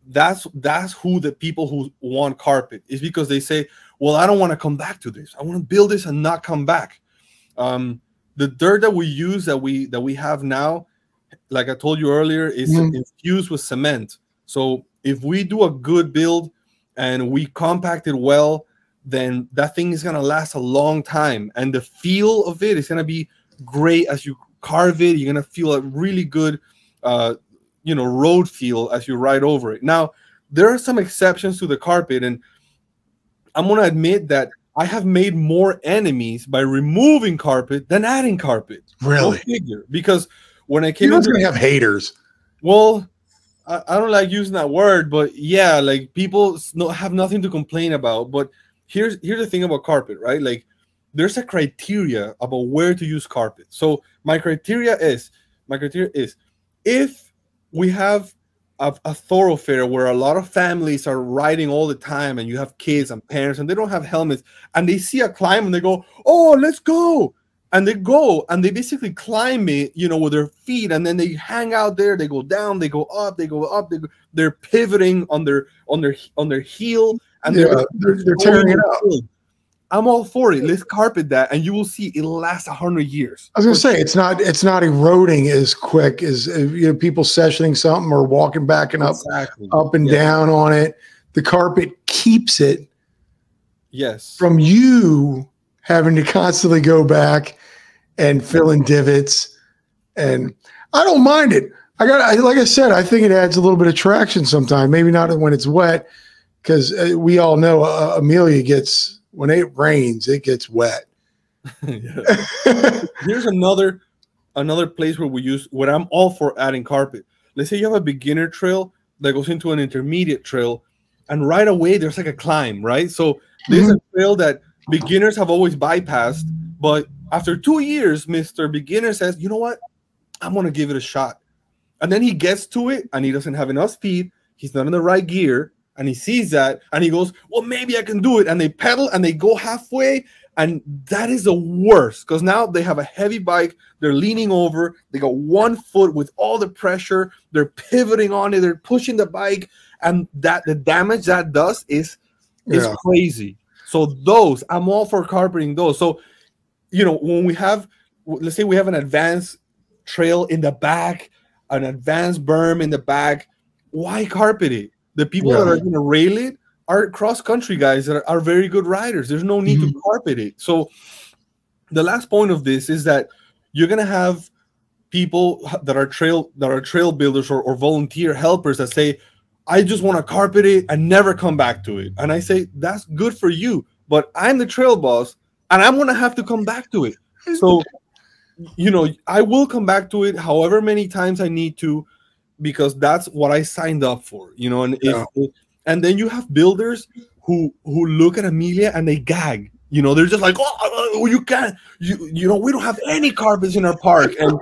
that's that's who the people who want carpet is because they say, well, I don't want to come back to this. I want to build this and not come back. Um, the dirt that we use that we that we have now, like I told you earlier, is mm. infused with cement. So if we do a good build and we compact it well, then that thing is gonna last a long time, and the feel of it is gonna be great as you carve it. You're gonna feel a really good uh, you know road feel as you ride over it. Now there are some exceptions to the carpet, and I'm gonna admit that I have made more enemies by removing carpet than adding carpet. Really? Figure because when I came, you're gonna have haters. Well, I, I, don't like using that word, but yeah, like people no, have nothing to complain about. But here's here's the thing about carpet, right? Like there's a criteria about where to use carpet. So my criteria is my criteria is if we have a, a, thoroughfare where a lot of families are riding all the time and you have kids and parents and they don't have helmets and they see a climb and they go oh let's go. And they go and they basically climb it you know with their feet and then they hang out there they go down they go up they go up they go, they're pivoting on their on their on their heel and yeah, they're, they're, they're tearing it up oh, I'm all for it. Let's carpet that, and you will see it'll last a hundred years. I was gonna say it's not it's not eroding as quick as uh, you know people sessioning something or walking back and up exactly. up and yeah. down on it. The carpet keeps it. Yes. From you having to constantly go back and fill in divots, and I don't mind it. I got I, like I said, I think it adds a little bit of traction sometimes. Maybe not when it's wet, because uh, we all know uh, Amelia gets when it rains, it gets wet. Here's another another place where we use what I'm all for adding carpet. Let's say you have a beginner trail that goes into an intermediate trail, and right away there's like a climb, right? So there's mm-hmm. a trail that beginners have always bypassed, but after two years, Mr. Beginner says, you know what? I'm gonna give it a shot. And then he gets to it and he doesn't have enough speed, he's not in the right gear, and he sees that and he goes, Well, maybe I can do it. And they pedal and they go halfway. And that is the worst because now they have a heavy bike. They're leaning over. They got one foot with all the pressure. They're pivoting on it. They're pushing the bike. And that the damage that does is is yeah. crazy. So those, I'm all for carpeting those. So, you know, when we have, let's say we have an advanced trail in the back, an advanced berm in the back, why carpet it? The people yeah. that are going to rail it are cross country guys that are, are, very good riders. There's no need mm-hmm. to carpet it. So the last point of this is that you're going to have people that are trail that are trail builders or, or volunteer helpers that say, I just want to carpet it and never come back to it. And I say, that's good for you. But I'm the trail boss and I'm going to have to come back to it. So, you know, I will come back to it however many times I need to because that's what I signed up for, you know. And yeah. if, and then you have builders who who look at Amelia and they gag. You know, they're just like, oh, oh you can't, you you know, we don't have any carpets in our park, and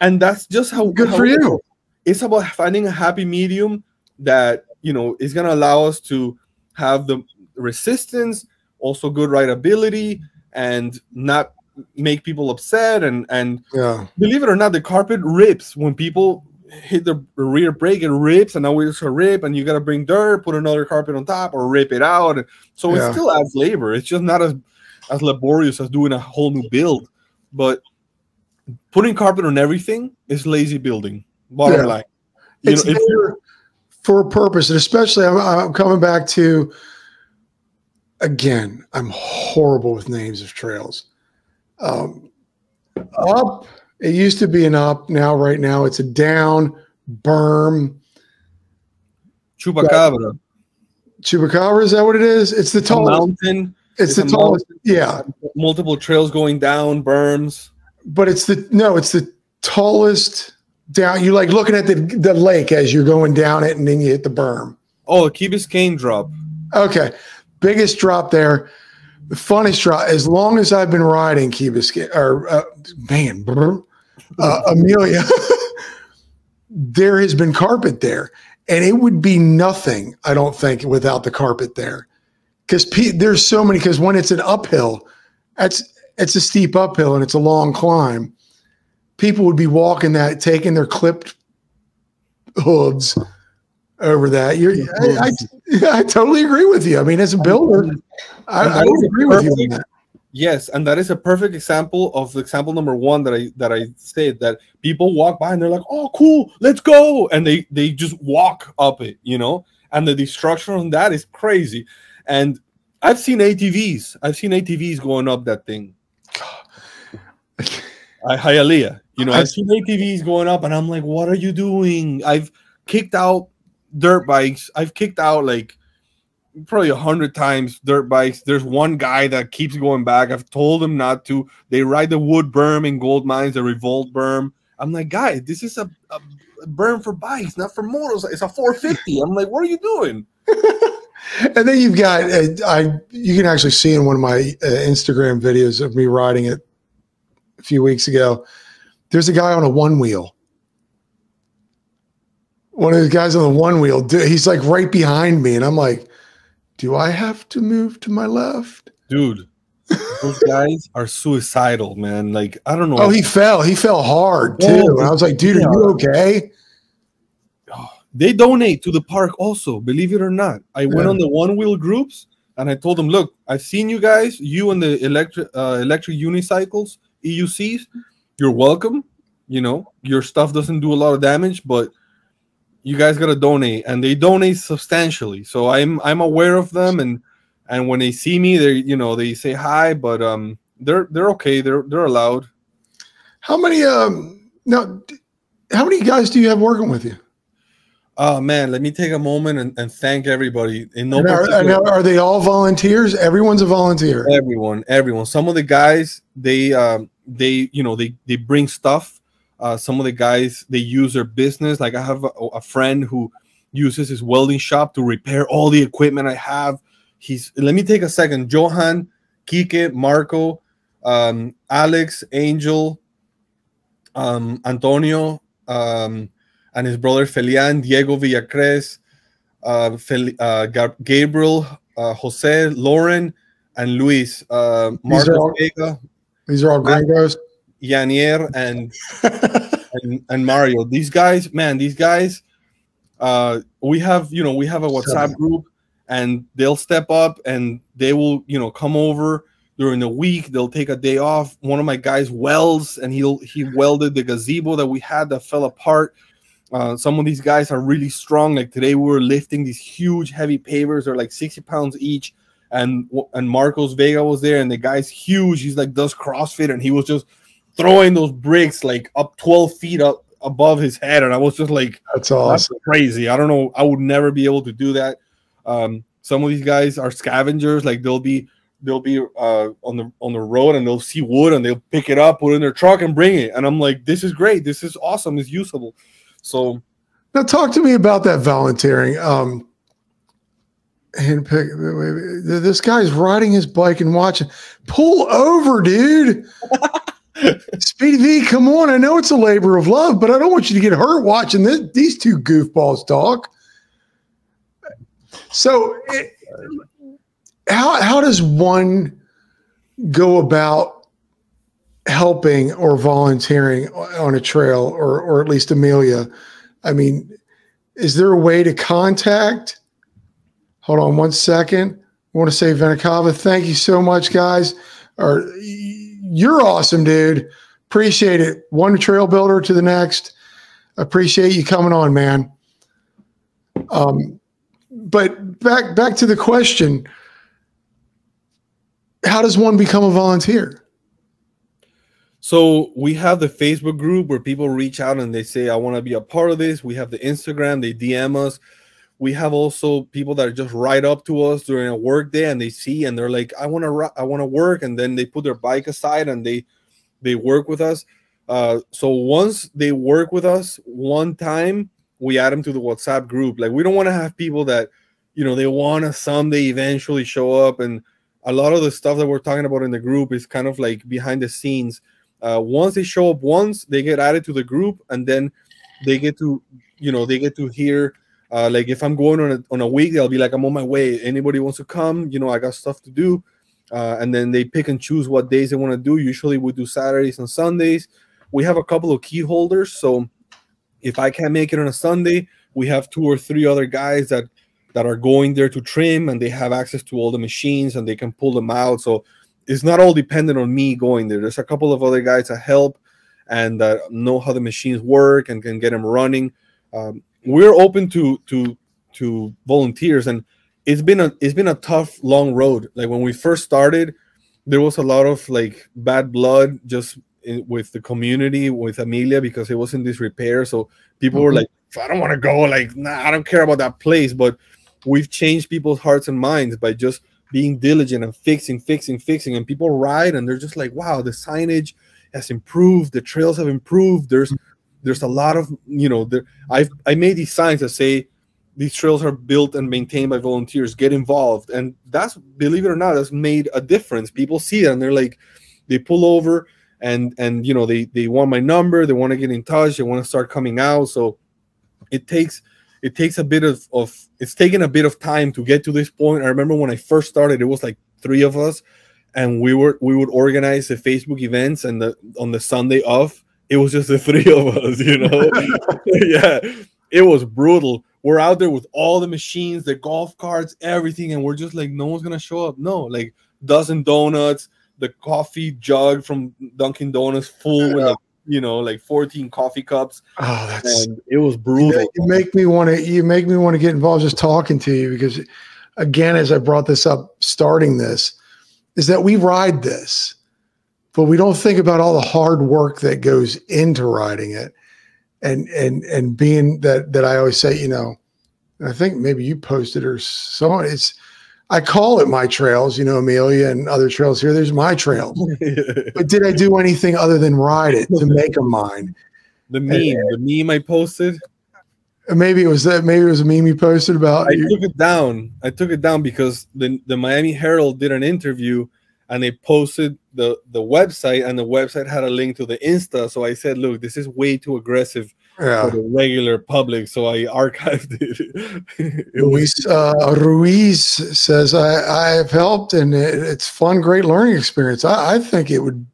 and that's just how good how for you. It's about finding a happy medium that you know is gonna allow us to have the resistance, also good rideability, and not make people upset. And and Yeah. believe it or not, the carpet rips when people hit the rear brake. It rips, and now it's a rip, and you got to bring dirt, put another carpet on top, or rip it out. So Yeah. it still adds labor. It's just not as as laborious as doing a whole new build, but putting carpet on everything is lazy building. Bottom Yeah. line, you It's know, there for a purpose, and especially I'm, I'm coming back to again. I'm horrible with names of trails. Um, up, it used to be an up. Now, right now, it's a down berm. chupacabra, Chupacabra, is that what it is? It's the tallest. mountain, It's it's the tallest. Yeah, multiple trails going down, berms. but it's the no, it's the tallest down. You like looking at the the lake as you're going down it, and then you hit the berm. Oh, Key Biscayne drop. Okay, biggest drop there. The funniest drop. As long as I've been riding Key Biscayne, or uh, man, brr, uh, Amelia, there has been carpet there, and it would be nothing. I don't think without the carpet there, because there's so many. Because when it's an uphill, that's it's a steep uphill and it's a long climb. People would be walking that, taking their clipped hooves over that. You're, I, I, I totally agree with you. I mean, as a builder, I, I would agree with you on that. Yes, and that is a perfect example of example number one that I that I said that people walk by and they're like, "Oh, cool, let's go," and they they just walk up it, you know, and the destruction on that is crazy. And I've seen ATVs, I've seen ATVs going up that thing. I Hialeah, you know, I've seen ATVs going up, and I'm like, "What are you doing?" I've kicked out dirt bikes. I've kicked out like probably a hundred times dirt bikes. There's one guy that keeps going back. I've told him not to. They ride the wood berm in gold mines, the revolt berm. I'm like, guy, this is a, a berm for bikes, not for motors. It's a 450. I'm like, what are you doing? And then you've got uh, I you can actually see in one of my uh, Instagram videos of me riding it a few weeks ago. There's a guy on a one wheel. One of the guys on the one wheel, he's like right behind me, and I'm like, "Do I have to move to my left?" Dude, those guys are suicidal, man. Like, I don't know. Oh, he fell. He fell hard too, Oh, and I was like, "Dude, are you okay?" they donate to the park also believe it or not i went on the one wheel groups and i told them look i've seen you guys you and the electric uh, electric unicycles eucs you're welcome you know your stuff doesn't do a lot of damage but you guys got to donate and they donate substantially so i'm i'm aware of them and and when they see me they you know they say hi but um they're they're okay they're they're allowed How many? Um, now, how many guys do you have working with you? oh man let me take a moment and, and thank everybody in no And are, and are they all volunteers? Everyone's a volunteer. everyone everyone some of the guys they um they you know they they bring stuff uh some of the guys they use their business. Like i have a, a friend who uses his welding shop to repair all the equipment i have. He's let me take a second. Johan kike marco um alex angel um antonio um and his brother felian diego villacres uh, Fel- uh Gab- gabriel uh, jose lauren and Luis, uh, Marcos all- Vega, These are all gringos. Yanier, and, and and Mario. These guys, man, these guys. Uh, we have, you know, we have a WhatsApp group, and they'll step up and they will, you know, come over during the week. They'll take a day off. One of my guys welds, and he'll he welded the gazebo that we had that fell apart. Uh, some of these guys are really strong. Like today, we were lifting these huge, heavy pavers. They're like sixty pounds each and and Marcos Vega was there, and the guy's huge. He's like does CrossFit, and he was just throwing those bricks like up 12 feet up above his head, and I was just like, That's that's awesome. crazy. I don't know. I would never be able to do that. Um, some of these guys are scavengers. Like they'll be they'll be uh, on the on the road and they'll see wood and they'll pick it up, put it in their truck, and bring it. And I'm like, this is great. This is awesome. It's usable. So Now, talk to me about that volunteering. Um, and pick, this guy's riding his bike and watching. Pull over, dude. Speedy V, come on. I know it's a labor of love, but I don't want you to get hurt watching this, these two goofballs talk. So, it, how how does one go about helping or volunteering on a trail or or at least Amelia? I mean, is there a way to contact? Hold on one second. I want to say Venikava, thank you so much, guys. Or you're awesome, dude. Appreciate it. One trail builder to the next. Appreciate you coming on, man. Um, but back back to the question: How does one become a volunteer? So we have the Facebook group where people reach out and they say, "I want to be a part of this." We have the Instagram; they DM us. We have also people that just ride up to us during a work day and they see and they're like, "I want to, I want to work," and then they put their bike aside and they they work with us. Uh, so once they work with us one time, we add them to the WhatsApp group. Like we don't want to have people that, you know, they want to someday eventually show up. And a lot of the stuff that we're talking about in the group is kind of like behind the scenes. Uh, once they show up once, they get added to the group, and then they get to, you know, they get to hear. Uh, like if I'm going on a on a week, they'll be like, I'm on my way. Anybody wants to come? You know, I got stuff to do. Uh, and then they pick and choose what days they want to do. Usually we do Saturdays and Sundays we have a couple of key holders. So if I can't make it on a Sunday, we have two or three other guys that that are going there to trim and they have access to all the machines and they can pull them out. So it's not all dependent on me going there. There's a couple of other guys that help and that know how the machines work and can get them running. Um, we're open to to to volunteers and it's been a it's been a tough long road. Like when we first started, there was a lot of like bad blood just in, with the community with Amelia because it was in disrepair. So people mm-hmm. were like, I don't want to go. Like, nah, I don't care about that place. But we've changed people's hearts and minds by just being diligent and fixing, fixing, fixing. And people ride and they're just like, wow, the signage has improved, the trails have improved. There's mm-hmm. There's a lot of you know, there I've I made these signs that say these trails are built and maintained by volunteers. Get involved. And that's believe it or not, that's made a difference. People see it and they're like, they pull over and and you know they they want my number they want to get in touch they want to start coming out so it takes it takes a bit of of it's taken a bit of time to get to this point i remember when i first started it was like three of us and we were we would organize the facebook events and the on the sunday off it was just the three of us you know yeah it was brutal we're out there with all the machines the golf carts everything and we're just like no one's gonna show up no like dozen donuts the coffee jug from Dunkin' Donuts full yeah. with like, you know like 14 coffee cups. Oh, that's and it was brutal. You make me want to you make me want to get involved just talking to you because again, as I brought this up starting this, is that we ride this, but we don't think about all the hard work that goes into riding it. And and and being that that I always say, you know, I think maybe you posted or someone it's I call it my trails, you know, Amelia and other trails here. There's my trails. but did I do anything other than ride it to make them mine? The meme, and, the meme I posted. Maybe it was that. Maybe it was a meme you posted about. I you. took it down. I took it down because the the Miami Herald did an interview, and they posted the the website, and the website had a link to the Insta. So I said, "Look, this is way too aggressive yeah. for the regular public. So I archived it. it Luis uh, Ruiz says, I, i have helped and it, it's fun, great learning experience. I, I, think it would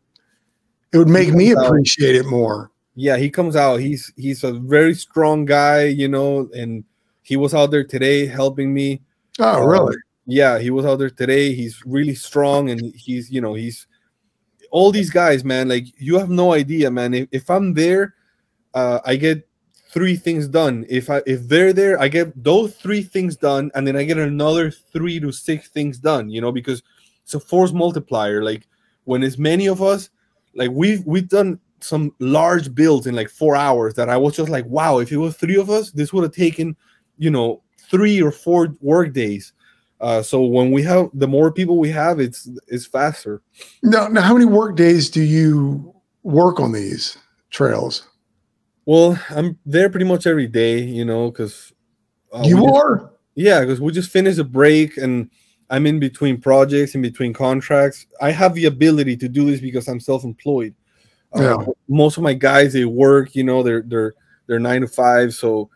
it would make me appreciate out. it more. Yeah, he comes out. He's he's a very strong guy, you know, and he was out there today helping me. Oh, really? Yeah, he was out there today. He's really strong and he's, you know, he's all these guys, man. Like you have no idea, man. If, if I'm there uh, I get three things done. If I if they're there, I get those three things done, and then I get another three to six things done. You know, because it's a force multiplier. Like when it's many of us, like we've we've done some large builds in like four hours that I was just like, wow, if it was three of us, this would have taken, you know, three or four work days. Uh, so when we have the more people we have, it's it's faster. Now, now, how many work days do you work on these trails? Well, I'm there pretty much every day, you know, because uh, you are. Just, yeah, because we just finished a break and I'm in between projects, in between contracts. I have the ability to do this because I'm self-employed. Uh, yeah. Most of my guys they work, you know, they're they're they're nine to five, so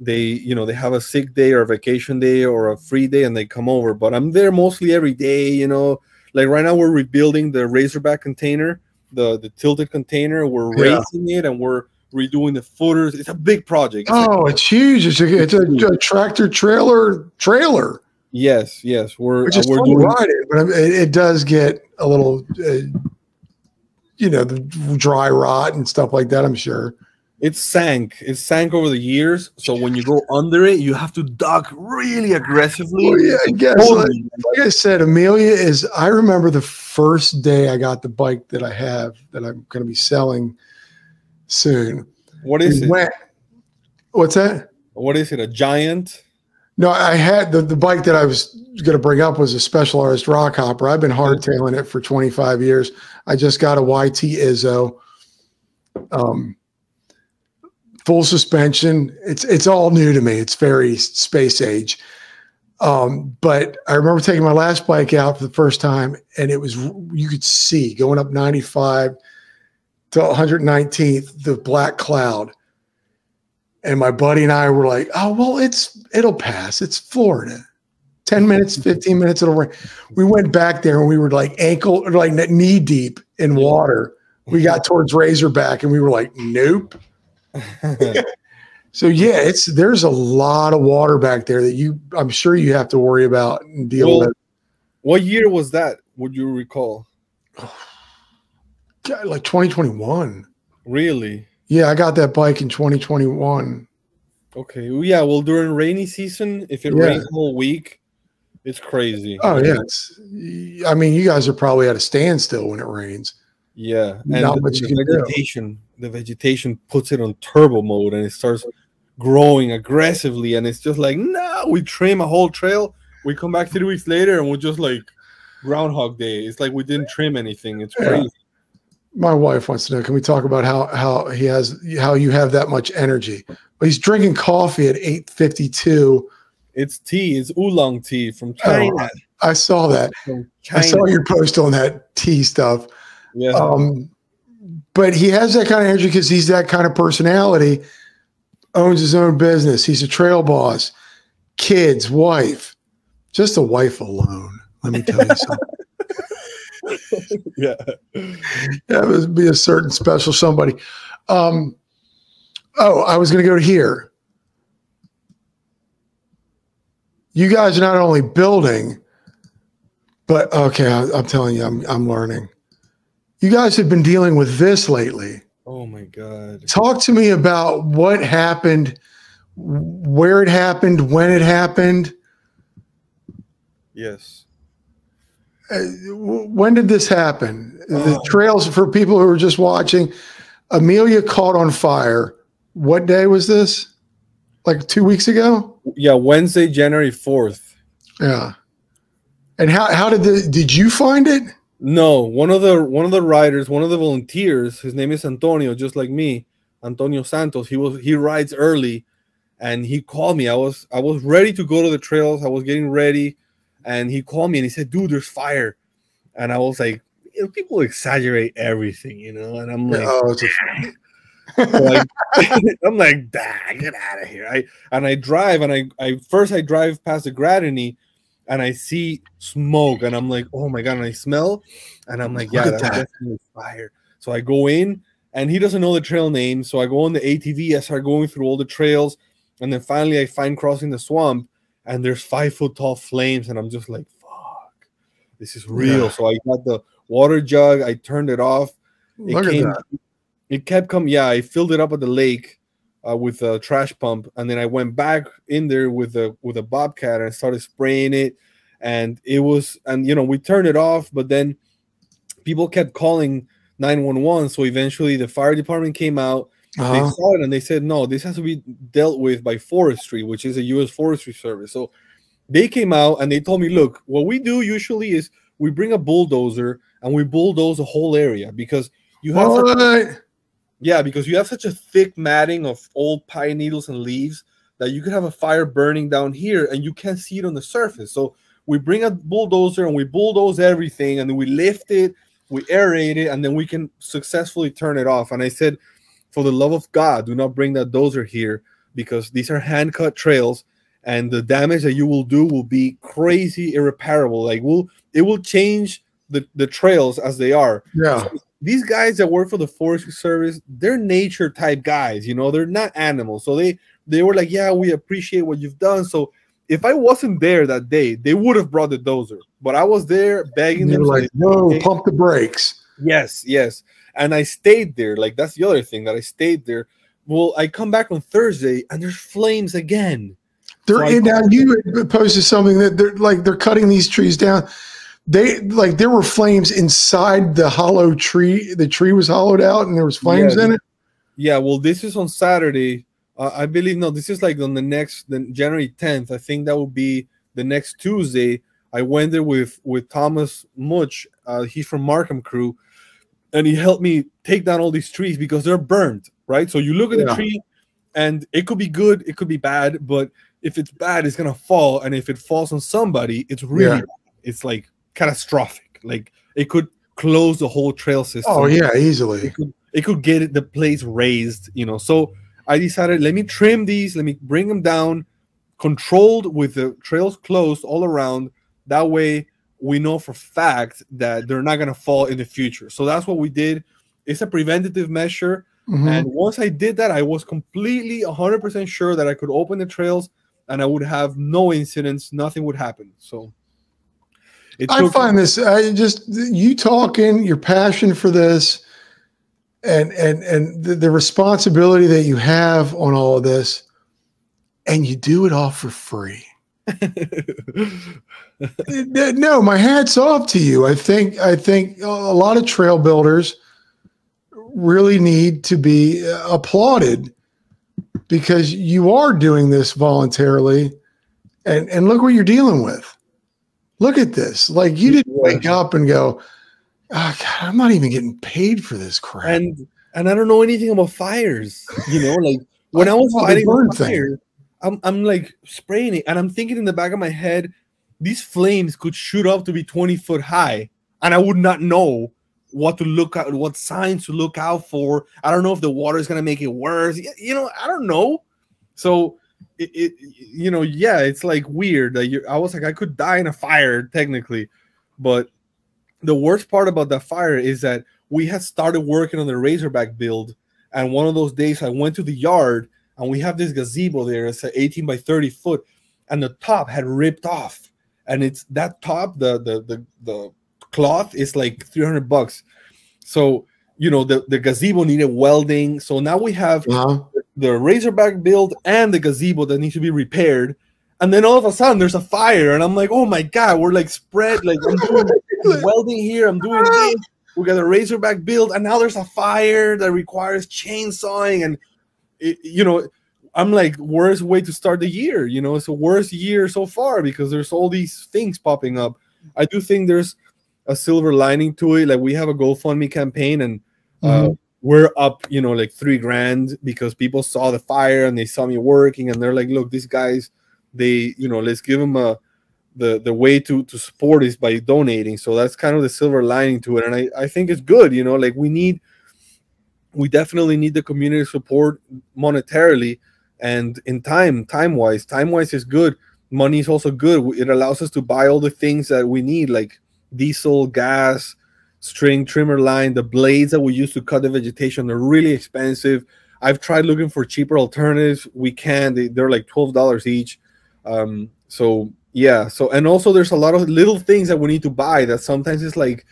they you know they have a sick day or a vacation day or a free day and they come over but i'm there mostly every day you know like right now we're rebuilding the razorback container the the tilted container we're Yeah. raising it and we're redoing the footers it's a big project It's Oh, it's huge. It's a, it's a, a tractor trailer trailer, yes yes we're which uh, we're doing ride it, but it, it does get a little, uh, you know, the dry rot and stuff like that. I'm sure. It sank. It sank over the years. So when you go under it, you have to duck really aggressively. Well, yeah, I guess. Like, like I said, Amelia is. I remember the first day I got the bike that I have that I'm going to be selling soon. What is it? went- what's that? What is it? A giant? No, I had the, the bike that I was going to bring up was a specialized Rockhopper. I've been hardtailing it for 25 years. I just got a YT Izzo, um, full suspension. It's it's all new to me. It's very space age. Um, but I remember taking my last bike out for the first time, and it was you could see going up 95 to 119th the black cloud and my buddy and I were like, "Oh well, it's it'll pass. It's Florida. Ten minutes, fifteen minutes, it'll rain." We went back there and we were like ankle, or like knee deep in water. We got towards Razorback and we were like, "Nope." So yeah, it's there's a lot of water back there that you, I'm sure you have to worry about and deal Well, with. what year was that? Would you recall? God, Like 2021. Really? Yeah, I got that bike in 2021. Okay. Well, yeah. Well, during rainy season, if it Yeah. rains all week, it's crazy. Oh yeah, it's. I mean, you guys are probably at a standstill when it rains. Yeah. And Not much you do. The vegetation puts it on turbo mode and it starts growing aggressively. And it's just like, no, we trim a whole trail. We come back three weeks later and we're just like Groundhog Day. It's like we didn't trim anything. It's Yeah. crazy. My wife wants to know. Can we talk about how how he has how you have that much energy? Well, he's drinking coffee at eight fifty two. It's tea. It's oolong tea from China. I saw that. From I saw your post on that tea stuff. Yeah. Um, but he has that kind of energy because he's that kind of personality. Owns his own business. He's a trail boss. Kids, wife, just a wife alone. Let me tell you something. yeah. that would be a certain special somebody. Um, oh, I was going to go to here. You guys are not only building, but okay, I, I'm telling you, I'm, I'm learning. You guys have been dealing with this lately. Oh my god. Talk to me about what happened, where it happened, when it happened. Yes. Uh, when did this happen? The Oh. trails for people who are just watching. Amelia caught on fire. What day was this? Like two weeks ago? Yeah, Wednesday, January 4th. Yeah. And how how did the did you find it? No, one of the one of the riders, one of the volunteers, his name is Antonio, just like me, Antonio Santos. He was he rides early and he called me. I was I was ready to go to the trails. I was getting ready and he called me and he said, "Dude, there's fire." And I was like, you know, people exaggerate everything, you know, and I'm like, oh, like I'm like, "Dah, get out of here. I and I drive and I I first I drive past the Gradini and I see smoke and I'm like, oh my god, and I smell and I'm like, yeah, that's that. definitely fire. So I go in and he doesn't know the trail name. So I go on the ATV, I start going through all the trails, and then finally I find crossing the swamp and there's five foot tall flames, and I'm just like, fuck, this is real. Yeah. So I got the water jug, I turned it off it look at came, that. It kept coming. Yeah, I filled it up at the lake uh, with a trash pump, and then I went back in there with a with a bobcat and I started spraying it. And it was, and you know, we turned it off, but then people kept calling 911. So eventually, the fire department came out. They Uh-huh. saw it and they said, no, this has to be dealt with by forestry, which is a U.S. Forestry Service. So they came out and they told me, look, what we do usually is we bring a bulldozer and we bulldoze the whole area because you have? Yeah, because you have such a thick matting of old pine needles and leaves that you could have a fire burning down here and you can't see it on the surface. So we bring a bulldozer and we bulldoze everything and then we lift it, we aerate it, and then we can successfully turn it off. And I said, for the love of God, do not bring that dozer here because these are hand cut trails and the damage that you will do will be crazy irreparable like will it will change the, the trails as they are Yeah. So these guys that work for the forestry service they're nature type guys you know they're not animals so they they were like yeah we appreciate what you've done so if i wasn't there that day they would have brought the dozer but i was there begging them like, whoa, okay. pump the brakes. Yes, yes. And I stayed there. Like that's the other thing that I stayed there. Well, I come back on Thursday and there's flames again. They're now you posted something that they're like they're cutting these trees down. They like there were flames inside the hollow tree. The tree was hollowed out and there was flames Yeah. in it. Yeah, well, this is on Saturday. Uh, I believe no, this is like on the next the January 10th. I think that will be the next Tuesday. I went there with with Thomas Much. Uh, he's from Markham Crew, and he helped me take down all these trees because they're burned. Right. So you look at Yeah. the tree, and it could be good, it could be bad, but if it's bad, it's gonna fall, and if it falls on somebody, it's really Yeah. bad. it's like catastrophic. Like it could close the whole trail system Oh yeah, easily. it could it could get the place raised, you know. So I decided let me trim these, let me bring them down, controlled with the trails closed all around. That way we know for fact that they're not gonna fall in the future. So that's what we did. It's a preventative measure. Mhm. And once I did that, I was completely 100% sure that I could open the trails and I would have no incidents, nothing would happen. So it I took- find this. I just you talking your passion for this, and and and the, the responsibility that you have on all of this, and you do it all for free. no, my hat's off to you. I think I think a lot of trail builders really need to be uh, applauded because you are doing this voluntarily, and and look what you're dealing with. Look at this. Like you didn't wake up and go, oh, God, I'm not even getting paid for this crap. and and I don't know anything about fires. You know, like when I I was fighting burn the thing. fire, I'm I'm like spraying it, and I'm thinking in the back of my head, these flames could shoot up to be 20 foot high, and I would not know what to look at, what signs to look out for. I don't know if the water is gonna make it worse. You know, I don't know. So it, it you know, yeah, it's like weird that you I was like, I could die in a fire technically, but the worst part about the fire is that we had started working on the Razorback build, and one of those days I went to the yard and we have this gazebo there. It's a 18 by 30 foot, and the top had ripped off, and it's that top, the the the, the cloth is like 300 bucks. So you know the the gazebo needed welding. So now we have Uh-huh. The Razorback build and the gazebo that needs to be repaired. And then all of a sudden there's a fire, and I'm like, oh my god, we're like spread, like I'm doing welding here, I'm doing this. We got a Razorback build, and now there's a fire that requires chainsawing, and it, you know, I'm like, worst way to start the year. You know, it's the worst year so far because there's all these things popping up. I do think there's a silver lining to it. Like we have a GoFundMe campaign, and uh, Mhm. We're up, you know, like three grand because people saw the fire and they saw me working, and they're like, look, these guys, they, you know, let's give them a the the way to to support is by donating. So that's kind of the silver lining to it, and I I think it's good. You know, like we need, we definitely need the community support monetarily and in time time wise time wise is good money is also good it allows us to buy all the things that we need like diesel gas string trimmer line the blades that we use to cut the vegetation they're really expensive. I've tried looking for cheaper alternatives. We can they, they're like $12 each. Um, so yeah so and also there's a lot of little things that we need to buy that sometimes it's like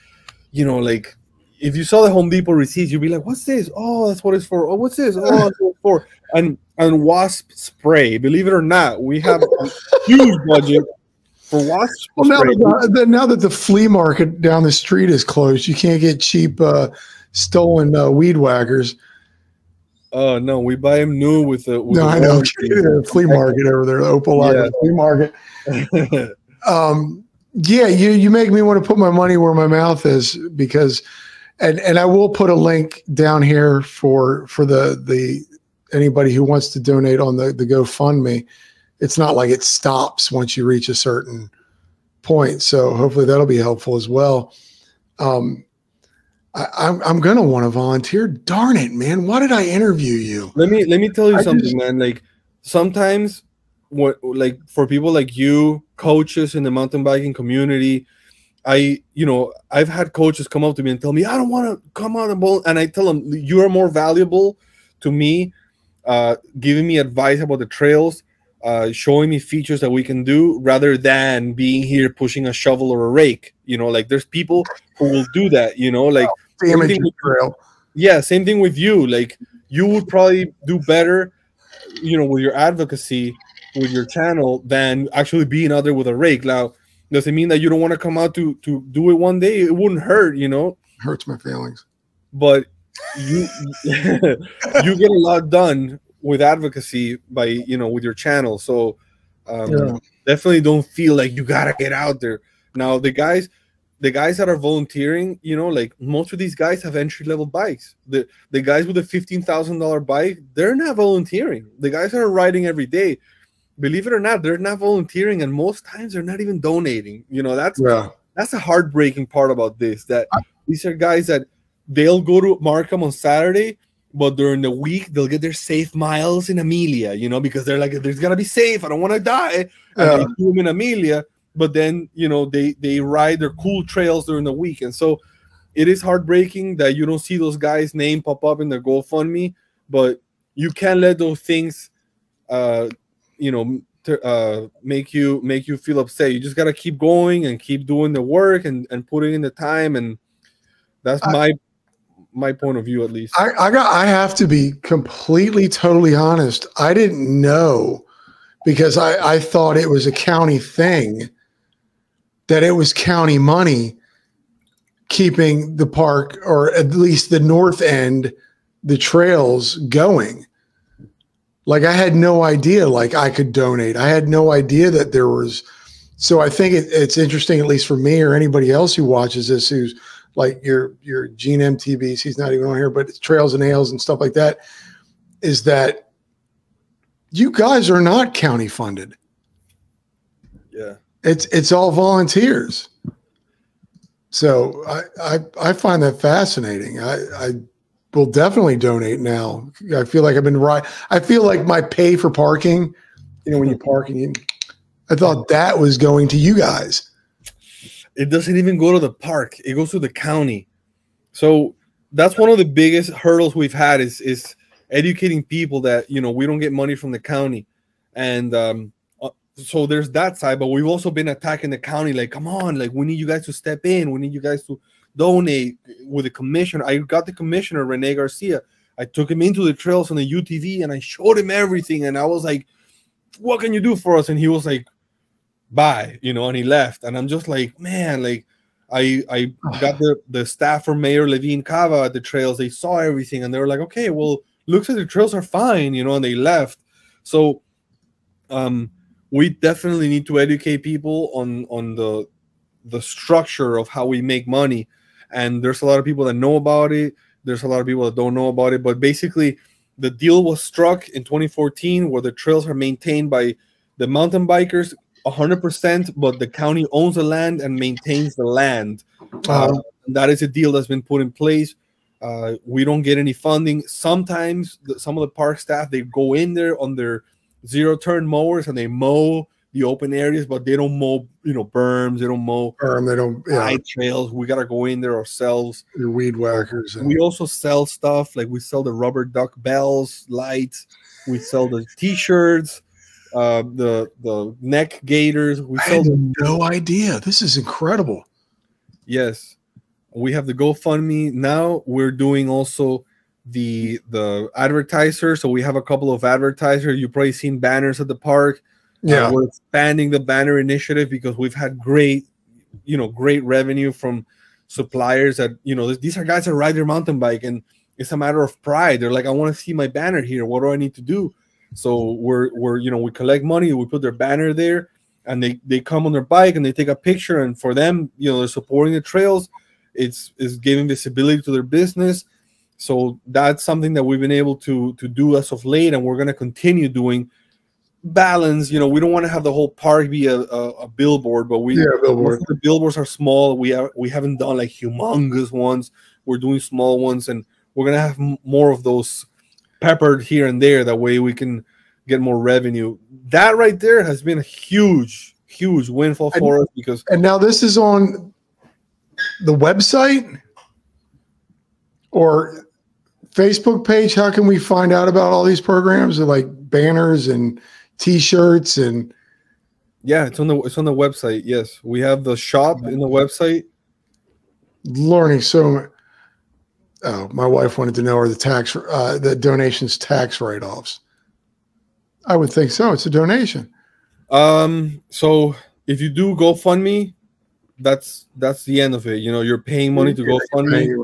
you know like if you saw the home depot receipts you'd be like what's this? Oh that's what it's for. Oh what's this? Oh that's what it's for. And and wasp spray. Believe it or not we have a huge budget for wasp Well, now that, the, now that the flea market down the street is closed, you can't get cheap uh, stolen uh, weed whackers. oh no we buy them new with the with No, I know. The flea market over there, the Opal Yeah. flea market. Um, yeah, you you make me want to put my money where my mouth is because, and and I will put a link down here for for the the anybody who wants to donate on the the GoFundMe. It's not like it stops once you reach a certain point, so hopefully that'll be helpful as well. Um, I, I'm I'm gonna want to volunteer. Darn it, man! Why did I interview you? let me let me tell you I something just- man like sometimes what like for people like you coaches in the mountain biking community i you know i've had coaches come up to me and tell me i don't want to come out and bowl and i tell them you are more valuable to me uh, giving me advice about the trails uh, showing me features that we can do rather than being here pushing a shovel or a rake you know like there's people who will do that you know like damage your trail yeah same thing with you like you would probably do better you know with your advocacy with your channel than actually being out there with a rake. Now does it mean that you don't want to come out to to do it one day? It wouldn't hurt you know? Hurts my feelings. But you you get a lot done with advocacy by you know with your channel. So um, Yeah. definitely don't feel like you gotta get out there. Now the guys the guys that are volunteering you know like most of these guys have entry level bikes. The the guys with a $15000 bike they're not volunteering. The guys that are riding every day believe it or not they're not volunteering and most times they're not even donating. You know that's yeah. that's the heartbreaking part about this that these are guys that they'll go to Markham on Saturday, but during the week they'll get their safe miles in Amelia, you know, because they're like, there's gotta be safe. I don't want to die. And Yeah. they do them in Amelia, but then you know they they ride their cool trails during the week, and so it is heartbreaking that you don't see those guys' name pop up in their GoFundMe, but you can't let those things, uh, you know, uh, make you make you feel upset. You just gotta keep going and keep doing the work and and putting in the time, and that's I- my my point of view at least. I, I got I have to be completely totally honest. I didn't know because I, I thought it was a county thing, that it was county money keeping the park or at least the north end, the trails going. Like I had no idea like I could donate. I had no idea that there was so I think it, it's interesting, at least for me or anybody else who watches this who's like your your Gene MTBs, he's not even on here, but it's Trails and Ales and stuff like that, is that you guys are not county funded. yeah. It's it's all volunteers. So I I, I find that fascinating. I, I will definitely donate now. I feel like I've been right. I feel like my pay for parking, you know, when you park and you, I thought that was going to you guys. It doesn't even go to the park. It goes to the county. So that's one of the biggest hurdles we've had is is educating people that you know we don't get money from the county. And um uh, so there's that side but we've also been attacking the county like come on like we need you guys to step in. We need you guys to donate with the commissioner. I got the commissioner rene garcia. I took him into the trails on the utv and i showed him everything. And i was like what can you do for us? And he was like bye you know and he left. And i'm just like man like i i got the the staff from mayor levine cava at the trails. They saw everything and they were like okay well looks like the trails are fine you know and they left. So um we definitely need to educate people on on the the structure of how we make money. And there's a lot of people that know about it. There's a lot of people that don't know about it. But basically the deal was struck in 2014 where the trails are maintained by the mountain bikers 100% but the county owns the land and maintains the land. Uh, that is a deal that's been put in place. Uh, we don't get any funding. Sometimes the, some of the park staff they go in there on their zero turn mowers and they mow the open areas but they don't mow you know berms they don't mow or they don't, yeah, trails. We gotta go in there ourselves. Your weed whackers. And, we also sell stuff like we sell the rubber duck bells lights. We sell the t-shirts uh the the neck gaiters we I had no idea. This is incredible. yes we have the gofundme now we're doing also the the advertiser so we have a couple of advertisers you've probably seen banners at the park Yeah. Uh, we're expanding the banner initiative because we've had great, you know, great revenue from suppliers that, you know, these are guys that ride their mountain bike and it's a matter of pride. They're like, I want to see my banner here. What do I need to do? So we're we're you know, we collect money, we put their banner there, and they they come on their bike and they take a picture. And for them, you know, they're supporting the trails. It's is giving visibility to their business. So that's something that we've been able to to do as of late, and we're gonna continue doing balance. You know, we don't want to have the whole park be a, a, a billboard, but we yeah, billboard. the billboards are small. We are we haven't done like humongous ones. We're doing small ones, and we're gonna have more of those peppered here and there. That way, we can get more revenue. That right there has been a huge, huge windfall for and, us because. And now this is on the website or Facebook page. How can we find out about all these programs? Are like banners and T-shirts and. Yeah, it's on the it's on the website. Yes, we have the shop in the website. Learning so much. Oh, my wife wanted to know are the tax uh, the donations tax write offs. I would think so. It's a donation. Um. So if you do GoFundMe, that's that's the end of it. You know, you're paying money to GoFundMe.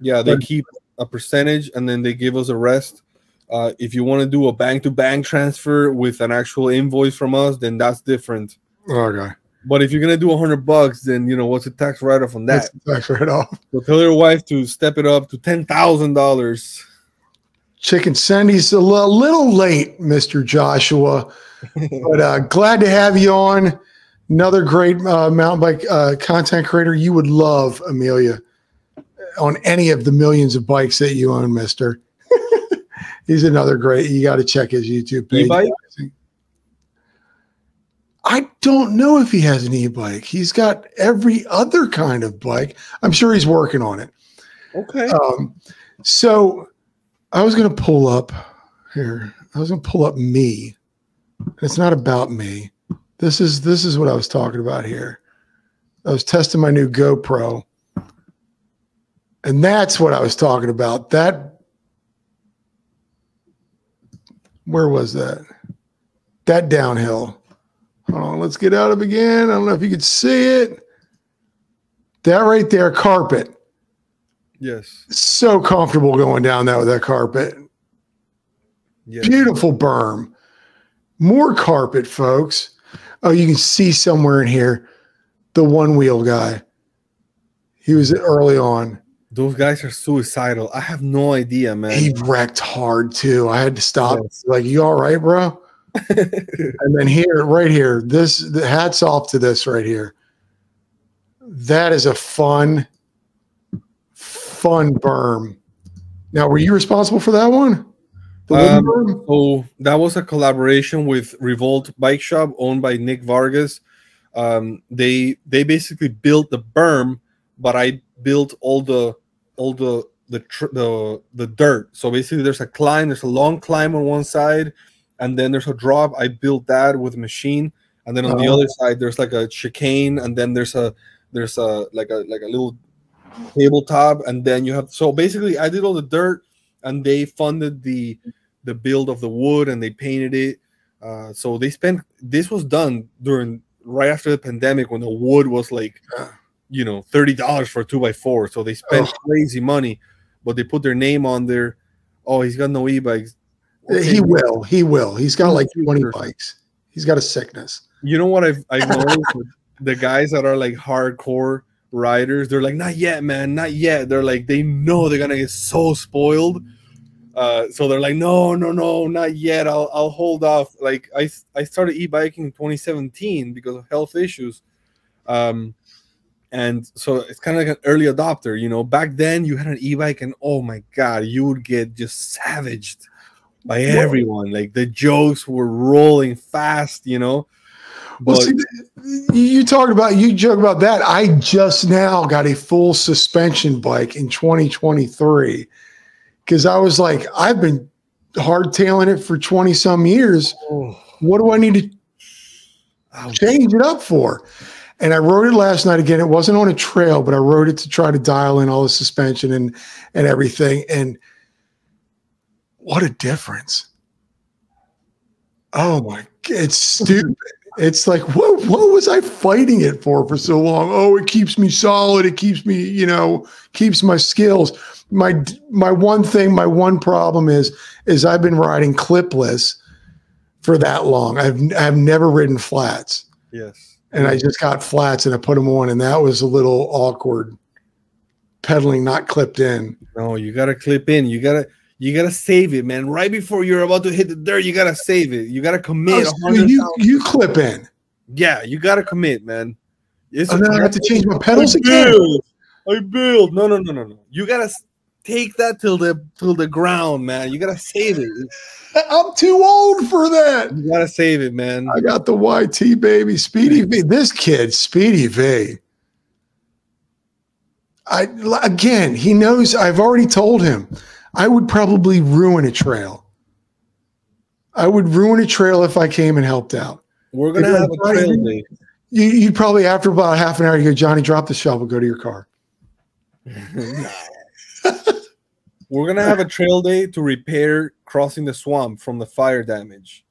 Yeah, they keep a percentage and then they give us a rest. Uh, if you want to do a bank to bank transfer with an actual invoice from us, then that's different. Okay. But if you're gonna do a hundred bucks, then you know what's the tax write off on that? tax write off. So tell your wife to step it up to ten thousand dollars. Chicken Sandy's a little late, Mister Joshua, but uh, glad to have you on. Another great uh, mountain bike uh, content creator. You would love Amelia on any of the millions of bikes that you own, Mister. He's another great. You got to check his YouTube page. E-bike? I don't know if he has an e-bike. He's got every other kind of bike. I'm sure he's working on it. Okay. Um, so I was going to pull up here. I was going to pull up me. It's not about me. This is this is what I was talking about here. I was testing my new GoPro. And that's what I was talking about. That where was that? That downhill. Hold on, let's get out of again. I don't know if you could see it. That right there, carpet. Yes. So comfortable going down that with that carpet. Yes. Beautiful berm. More carpet, folks. Oh, you can see somewhere in here the one wheel guy. He was early on. Those guys are suicidal. I have no idea, man. He wrecked hard too. I had to stop. Yes. Like, you all right, bro? And then here, right here, this the hats off to this right here. That is a fun, fun berm. Now, were you responsible for that one? Um, so that was a collaboration with Revolt Bike Shop, owned by Nick Vargas. Um, they they basically built the berm, but I built all the all the the the the dirt. So basically, there's a climb. There's a long climb on one side, and then there's a drop. I built that with a machine, and then on the oh. other side there's like a chicane, and then there's a there's a like a like a little tabletop, and then you have so basically I did all the dirt, and they funded the the build of the wood, and they painted it. Uh, so they spent this was done during right after the pandemic when the wood was like you know thirty dollars for a two by four. So they spent oh. crazy money, but they put their name on there. Oh, he's got no e-bikes. He will. He will. He's got like 20 bikes. He's got a sickness. You know what I've I've noticed the guys that are like hardcore riders, they're like, not yet, man, not yet. They're like, they know they're gonna get so spoiled. Uh, so they're like, no, no, no, not yet. I'll I'll hold off. Like I I started e-biking in 2017 because of health issues. Um and so it's kind of like an early adopter, you know. Back then you had an e-bike and oh my god, you would get just savaged by everyone. Like the jokes were rolling fast, you know. But, well, see, you talk about you joke about that. I just now got a full suspension bike in 2023 because I was like, I've been hardtailing it for 20 some years. Oh. What do I need to change it up for? And I rode it last night again. It wasn't on a trail, but I rode it to try to dial in all the suspension and and everything. And what a difference. Oh my, it's stupid. It's like, what, what was I fighting it for for so long? Oh, it keeps me solid. It keeps me, you know, keeps my skills. My, my one thing, my one problem is, is I've been riding clipless for that long. I've, I've never ridden flats. Yes. And I just got flats and I put them on and that was a little awkward pedaling, not clipped in. No, you got to clip in. You got to, you gotta save it, man. Right before you're about to hit the dirt, you gotta save it. You gotta commit. Oh, so you you clip in. Yeah, you gotta commit, man. It's oh, and then I have to change my pedals I again. Build. I build. No, no, no, no, no. You gotta take that till the till the ground, man. You gotta save it. I'm too old for that. You gotta save it, man. I got the YT baby, Speedy V. This kid, Speedy V. I again, he knows. I've already told him. I would probably ruin a trail. I would ruin a trail if I came and helped out. We're gonna have a trail day. You, you'd probably after about half an hour, you go, Johnny, drop the shovel, go to your car. We're gonna have a trail day to repair crossing the swamp from the fire damage,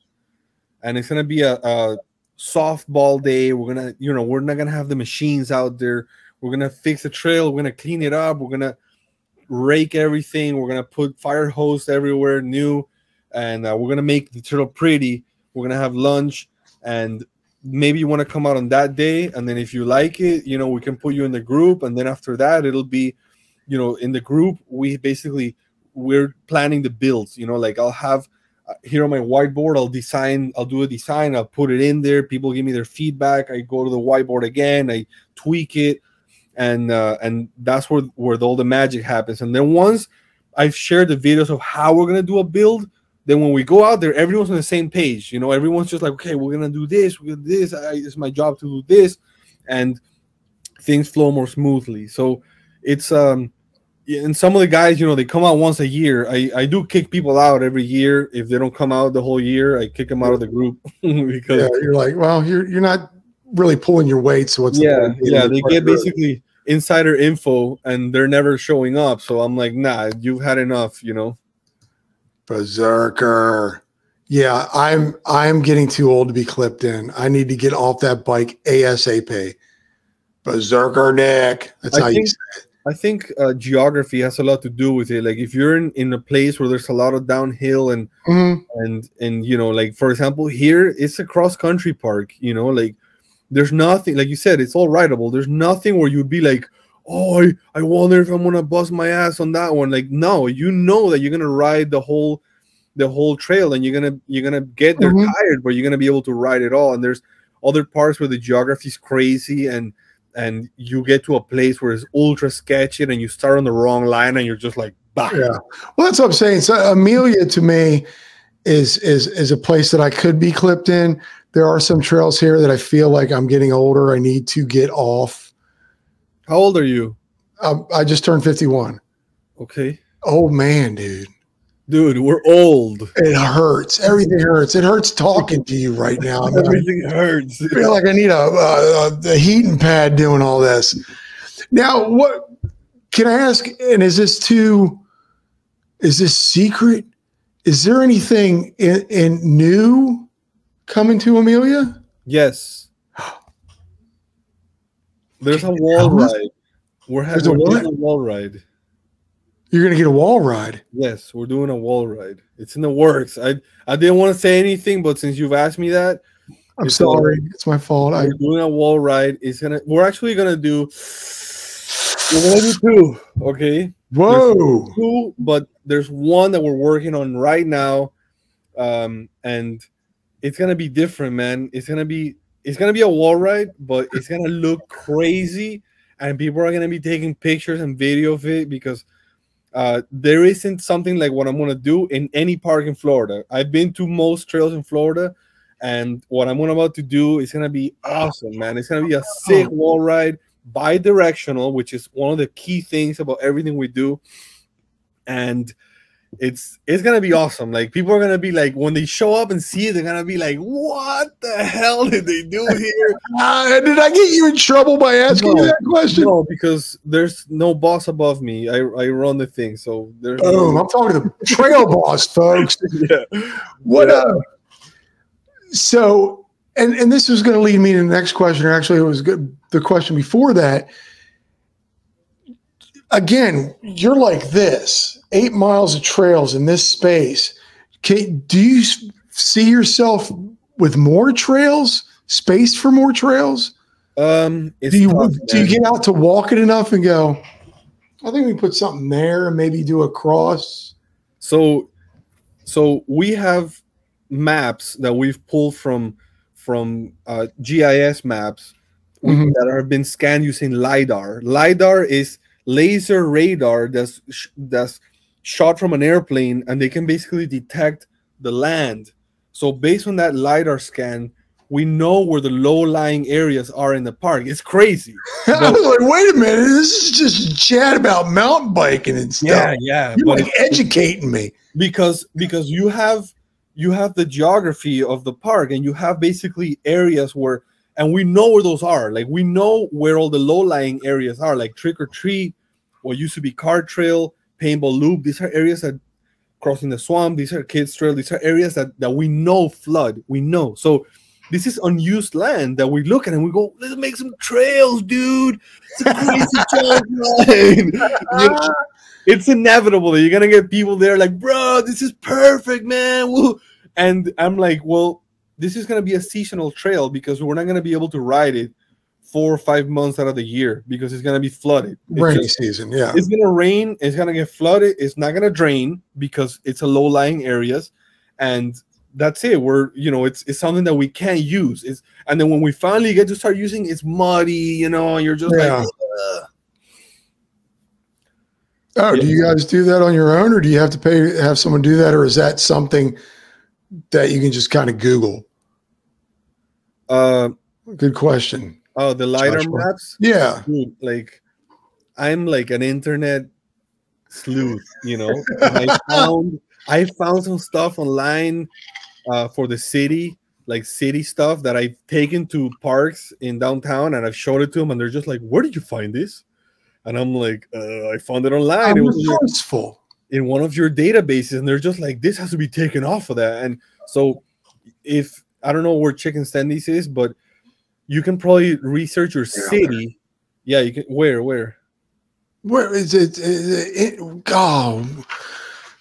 and it's gonna be a, a softball day. We're gonna, you know, we're not gonna have the machines out there. We're gonna fix the trail. We're gonna clean it up. We're gonna rake everything. We're gonna put fire hose everywhere, new, and uh, we're gonna make the turtle pretty. We're gonna have lunch, and maybe you want to come out on that day, and then if you like it, you know, we can put you in the group, and then after that, it'll be you know in the group we basically we're planning the builds you know like i'll have uh, here on my whiteboard i'll design i'll do a design i'll put it in there people give me their feedback i go to the whiteboard again i tweak it and uh, and that's where where the, all the magic happens and then once i've shared the videos of how we're going to do a build then when we go out there everyone's on the same page you know everyone's just like okay we're going to do this we're to do this I, it's my job to do this and things flow more smoothly so it's um and some of the guys, you know, they come out once a year. I, I do kick people out every year if they don't come out the whole year. I kick them out of the group because yeah, you're like, well, you're you're not really pulling your weight. So what's yeah, yeah, they get basically insider info and they're never showing up. So I'm like, nah, you've had enough, you know. Berserker. Yeah, I'm I'm getting too old to be clipped in. I need to get off that bike ASAP. Berserker Nick. That's I how think, you say it. I think uh, geography has a lot to do with it. Like if you're in, in a place where there's a lot of downhill and mm-hmm. and and you know, like for example, here it's a cross country park. You know, like there's nothing like you said, it's all rideable. There's nothing where you'd be like, oh, I, I wonder if I'm gonna bust my ass on that one. Like no, you know that you're gonna ride the whole the whole trail and you're gonna you're gonna get there mm-hmm. tired, but you're gonna be able to ride it all. And there's other parts where the geography's crazy and and you get to a place where it's ultra sketchy and you start on the wrong line and you're just like bah. yeah well that's what i'm saying so amelia to me is is is a place that i could be clipped in there are some trails here that i feel like i'm getting older i need to get off how old are you um, i just turned 51 okay oh man dude Dude, we're old. It hurts. Everything hurts. It hurts talking to you right now. I mean, Everything hurts. I feel like I need a, a, a heating pad doing all this. Now, what can I ask? And is this too? Is this secret? Is there anything in, in new coming to Amelia? Yes. There's a wall ride. We're having a, a wall ride. You're gonna get a wall ride. Yes, we're doing a wall ride. It's in the works. I I didn't want to say anything, but since you've asked me that, I'm it's sorry. It's my fault. We're I, doing a wall ride. It's gonna. We're actually gonna do. We're gonna do two. Okay. Whoa. There's two, but there's one that we're working on right now, um, and it's gonna be different, man. It's gonna be it's gonna be a wall ride, but it's gonna look crazy, and people are gonna be taking pictures and video of it because uh, there isn't something like what I'm gonna do in any park in Florida. I've been to most trails in Florida, and what I'm about to do is gonna be awesome, man. It's gonna be a sick oh. wall ride, bi-directional, which is one of the key things about everything we do, and it's it's gonna be awesome. Like people are gonna be like when they show up and see it, they're gonna be like, "What the hell did they do here?" Uh, did I get you in trouble by asking no, you that question? No, because there's no boss above me. I, I run the thing, so there's. Oh, no- I'm talking to the trail boss, folks. yeah. What? Yeah. Uh, so, and and this is going to lead me to the next question. Or actually, it was good. The question before that again, you're like this eight miles of trails in this space. Can, do you see yourself with more trails, space for more trails? Um, do you tough, do you get out to walk it enough and go? I think we put something there and maybe do a cross. So, so we have maps that we've pulled from from uh, GIS maps mm-hmm. that have been scanned using lidar. Lidar is laser radar that's that's shot from an airplane, and they can basically detect the land. So based on that lidar scan, we know where the low-lying areas are in the park. It's crazy. I was like, wait a minute, this is just chat about mountain biking and stuff. Yeah, yeah. You're but like educating me. because because you have you have the geography of the park and you have basically areas where and we know where those are like we know where all the low-lying areas are like trick or treat what used to be car trail paintball loop these are areas that crossing the swamp these are kids trail these are areas that that we know flood we know so this is unused land that we look at and we go let's make some trails dude it's a crazy giant line You know, it's inevitable that you're gonna get people there like, bro, this is perfect, man. Woo. And I'm like, well, this is gonna be a seasonal trail because we're not gonna be able to ride it four or five months out of the year because it's gonna be flooded. It's Rainy just- season, yeah. it's gonna rain, it's gonna get flooded, it's not gonna drain because it's a low-lying areas, and that's it. We're you know, it's it's something that we can't use. It's and then when we finally get to start using, it's muddy, you know, you're just Yeah. like "Ugh." Oh, do you guys do that on your own, or do you have to pay have someone do that, or is that something that you can just kind of Google? uh Good question. Oh the lidar Joshua. maps. Yeah, dude, like I'm like an internet sleuth, you know. I found I found some stuff online uh, for the city, like city stuff that I've taken to parks in downtown, and I've showed it to them, and they're just like, "Where did you find this?" And I'm like, uh, "I found it online. It I'm was in resourceful. in one of your databases," and they're just like, "This has to be taken off of that." And so, if I don't know where Chicken Standies is, but you can probably research your city. Yeah, you can. Where? Where? Where is it? Is it, it oh,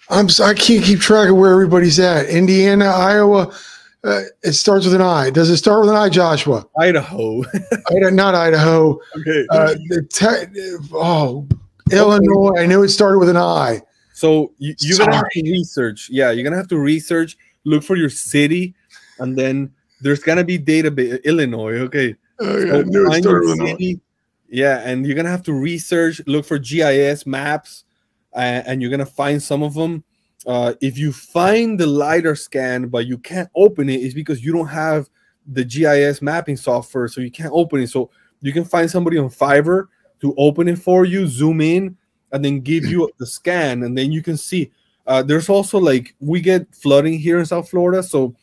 I'm I can't keep track of where everybody's at. Indiana, Iowa. Uh, it starts with an I. Does it start with an I, Joshua? Idaho. Ida, not Idaho. okay. Uh, the te- oh, Illinois. I knew it started with an I. so you, you're gonna have to research. Yeah, you're gonna have to research. Look for your city, and then there's gonna be database Illinois. Okay. Oh, yeah, So I knew it find started your with an I. city. Yeah, and you're gonna have to research. Look for GIS maps, uh, and you're gonna find some of them. Uh, if you find the lidar scan but you can't open it, it's because you don't have the GIS mapping software, so you can't open it. So you can find somebody on Fiverr to open it for you, zoom in, and then give you the scan, and then you can see. Uh, there's also like we get flooding here in South Florida, so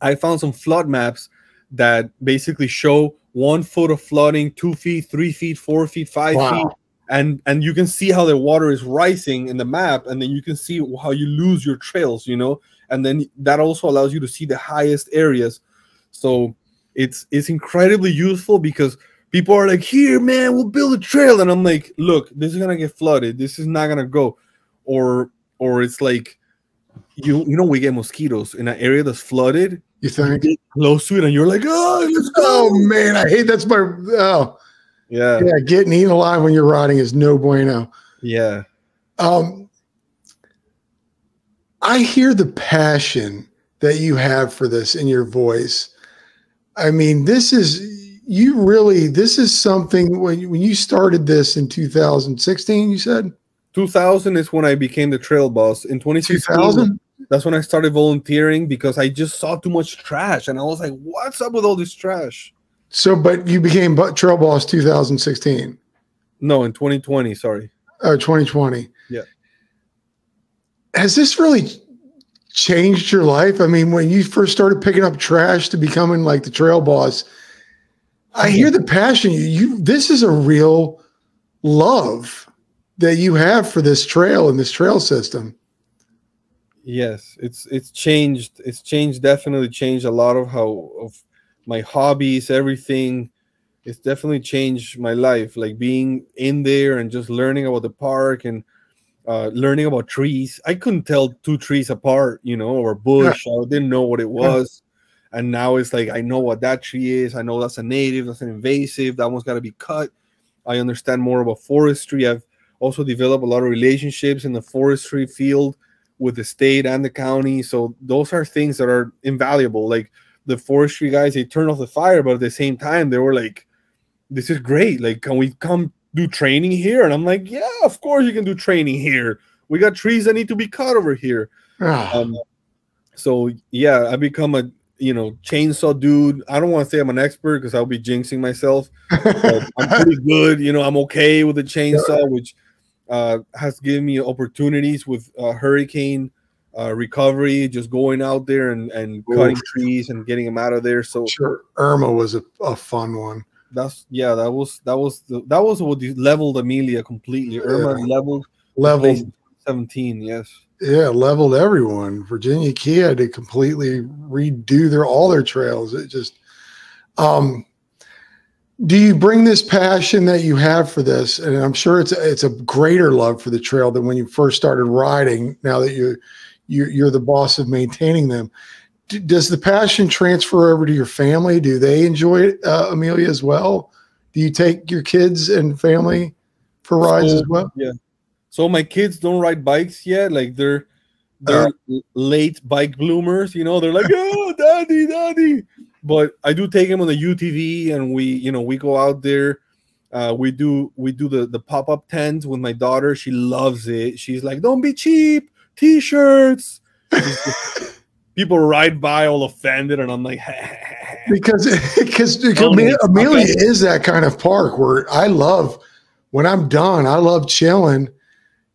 I found some flood maps that basically show one foot of flooding, two feet, three feet, four feet, five Wow. feet, and and you can see how the water is rising in the map, and then you can see how you lose your trails, you know, and then that also allows you to see the highest areas. So it's it's incredibly useful because people are like, "Here, man, we'll build a trail," and I'm like, "Look, this is gonna get flooded. This is not gonna go," or or it's like. You, you know we get mosquitoes in an area that's flooded You think? get close to it and you're like, oh, let's go. Oh man, I hate that's my oh Yeah. yeah. Getting eaten alive when you're riding is no bueno. Yeah. Um, I hear the passion that you have for this in your voice. I mean, this is you really. This is something when you- when you started this in 2016. You said 2000 is when I became the trail boss. In 2016, 2000. That's when I started volunteering because I just saw too much trash. And I was like, what's up with all this trash? So, but you became bu- trail boss 2016 No, in 2020, sorry. or 2020. Yeah. Has this really changed your life? I mean, when you first started picking up trash to becoming like the trail boss, I hear the passion. You, you this is a real love that you have for this trail and this trail system. Yes, it's it's changed. It's changed, definitely changed a lot of how of my hobbies, everything. It's definitely changed my life. Like being in there and just learning about the park and uh, learning about trees. I couldn't tell two trees apart, you know, or bush. I didn't know what it was. And now it's like I know what that tree is. I know that's a native, that's an invasive. That one's got to be cut. I understand more about forestry. I've also developed a lot of relationships in the forestry field with the state and the county. So those are things that are invaluable. Like the forestry guys, they turn off the fire, but at the same time, they were like, "This is great. Like, can we come do training here?" And I'm like, "Yeah, of course you can do training here. We got trees that need to be cut over here." Ah, Um, so yeah, I become a you know chainsaw dude. I don't want to say I'm an expert because I'll be jinxing myself. I'm pretty good. You know, I'm okay with the chainsaw, which uh, has given me opportunities with uh, hurricane uh, recovery, just going out there and, and cutting Oof. trees and getting them out of there. So sure. Irma was a, a fun one. that's yeah, that was that was the, that was what leveled Amelia completely. Irma Yeah. leveled Leveled, 17. Yes. yeah, leveled everyone. Virginia Key had to completely redo their all their trails. It just, um, do you bring this passion that you have for this? And I'm sure it's a, it's a greater love for the trail than when you first started riding. Now that you you you're the boss of maintaining them. D- Does the passion transfer over to your family? Do they enjoy it, uh, Amelia, as well? Do you take your kids and family for rides So, as well? Yeah. So my kids don't ride bikes yet. Like they're they're l- late bike bloomers. You know, they're like, oh, daddy, daddy. But I do take him on the UTV, and we, you know, we go out there. Uh, we do we do the the pop up tent with my daughter. She loves it. She's like, don't be cheap. T-shirts. People ride by all offended, and I'm like, because because Amelia, Amelia is that kind of park where I love when I'm done. I love chilling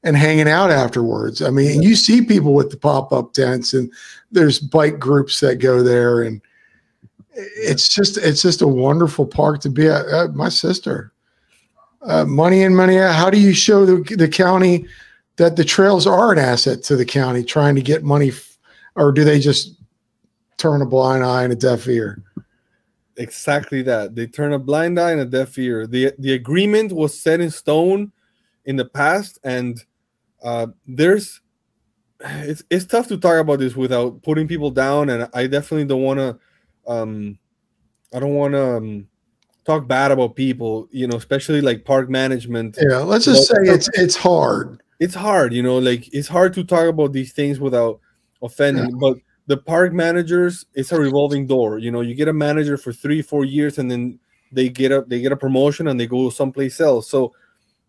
and hanging out afterwards. I mean, you see people with the pop up tents, and there's bike groups that go there, and it's just it's just a wonderful park to be at. Uh, my sister, uh, money in money out. How do you show the the county that the trails are an asset to the county, trying to get money, f- or do they just turn a blind eye and a deaf ear? exactly that. They turn a blind eye and a deaf ear. the The agreement was set in stone in the past, and uh, there's it's it's tough to talk about this without putting people down. And I definitely don't want to. Um, I don't want to um, talk bad about people, you know, especially like park management. Yeah, let's just say it's it's hard. it's hard, you know, like it's hard to talk about these things without offending. But the park managers, it's a revolving door. You know, you get a manager for three, four years, and then they get a they get a promotion and they go someplace else. So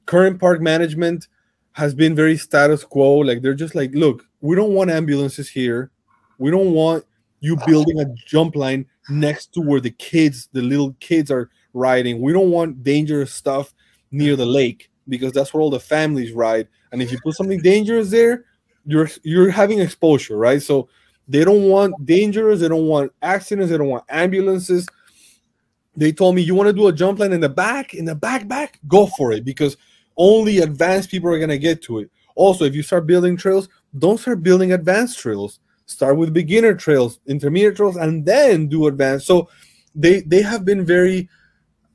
current park management has been very status quo. Like they're just like, look, we don't want ambulances here. We don't want you building a jump line next to where the kids, the little kids are riding. We don't want dangerous stuff near the lake because that's where all the families ride. And if you put something dangerous there, you're you're having exposure, right? So they don't want dangerous, they don't want accidents, they don't want ambulances. They told me you want to do a jump line in the back, in the back, back, go for it because only advanced people are gonna get to it. Also, if you start building trails, don't start building advanced trails. Start with beginner trails, intermediate trails, and then do advanced. So they they have been very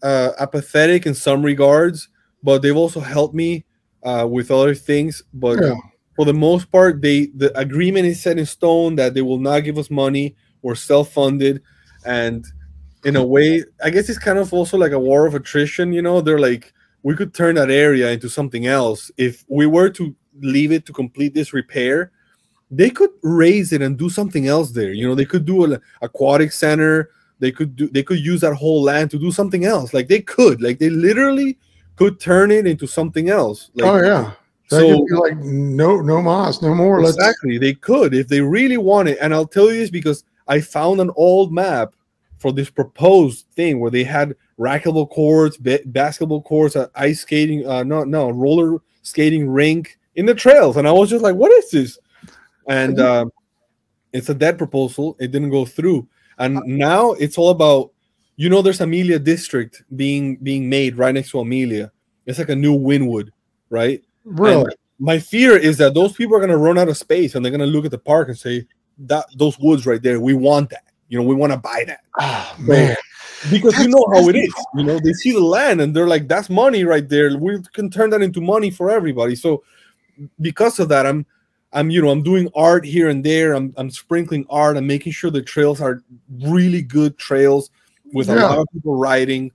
uh, apathetic in some regards, but they've also helped me uh, with other things. But Yeah. for the most part, they the agreement is set in stone that they will not give us money. We're self-funded, and in a way, I guess it's kind of also like a war of attrition. You know, they're like we could turn that area into something else if we were to leave it to complete this repair. They could raise it and do something else there. You know, they could do an aquatic center. They could do. They could use that whole land to do something else. Like they could. Like they literally could turn it into something else. Like, oh yeah. That so like no no mas, no more. Let's exactly, they could if they really want it. And I'll tell you this because I found an old map for this proposed thing where they had racquetball courts, ba- basketball courts, uh, ice skating, uh, no, no, roller skating rink in the trails, and I was just like, "What is this?" And uh, it's a dead proposal. It didn't go through, and uh-huh. now it's all about, you know, there's Amelia District being being made right next to Amelia. It's like a new Wynwood, right? really. And my fear is that those people are going to run out of space and they're going to look at the park and say, "That those woods right there, we want that. You know, we want to buy that." Oh man. Because you know how that's it is. You know, they see the land and they're like, "That's money right there. We can turn that into money for everybody." So, because of that, I'm, I'm, you know, I'm doing art here and there. I'm, I'm sprinkling art. I'm making sure the trails are really good trails with a lot of people riding.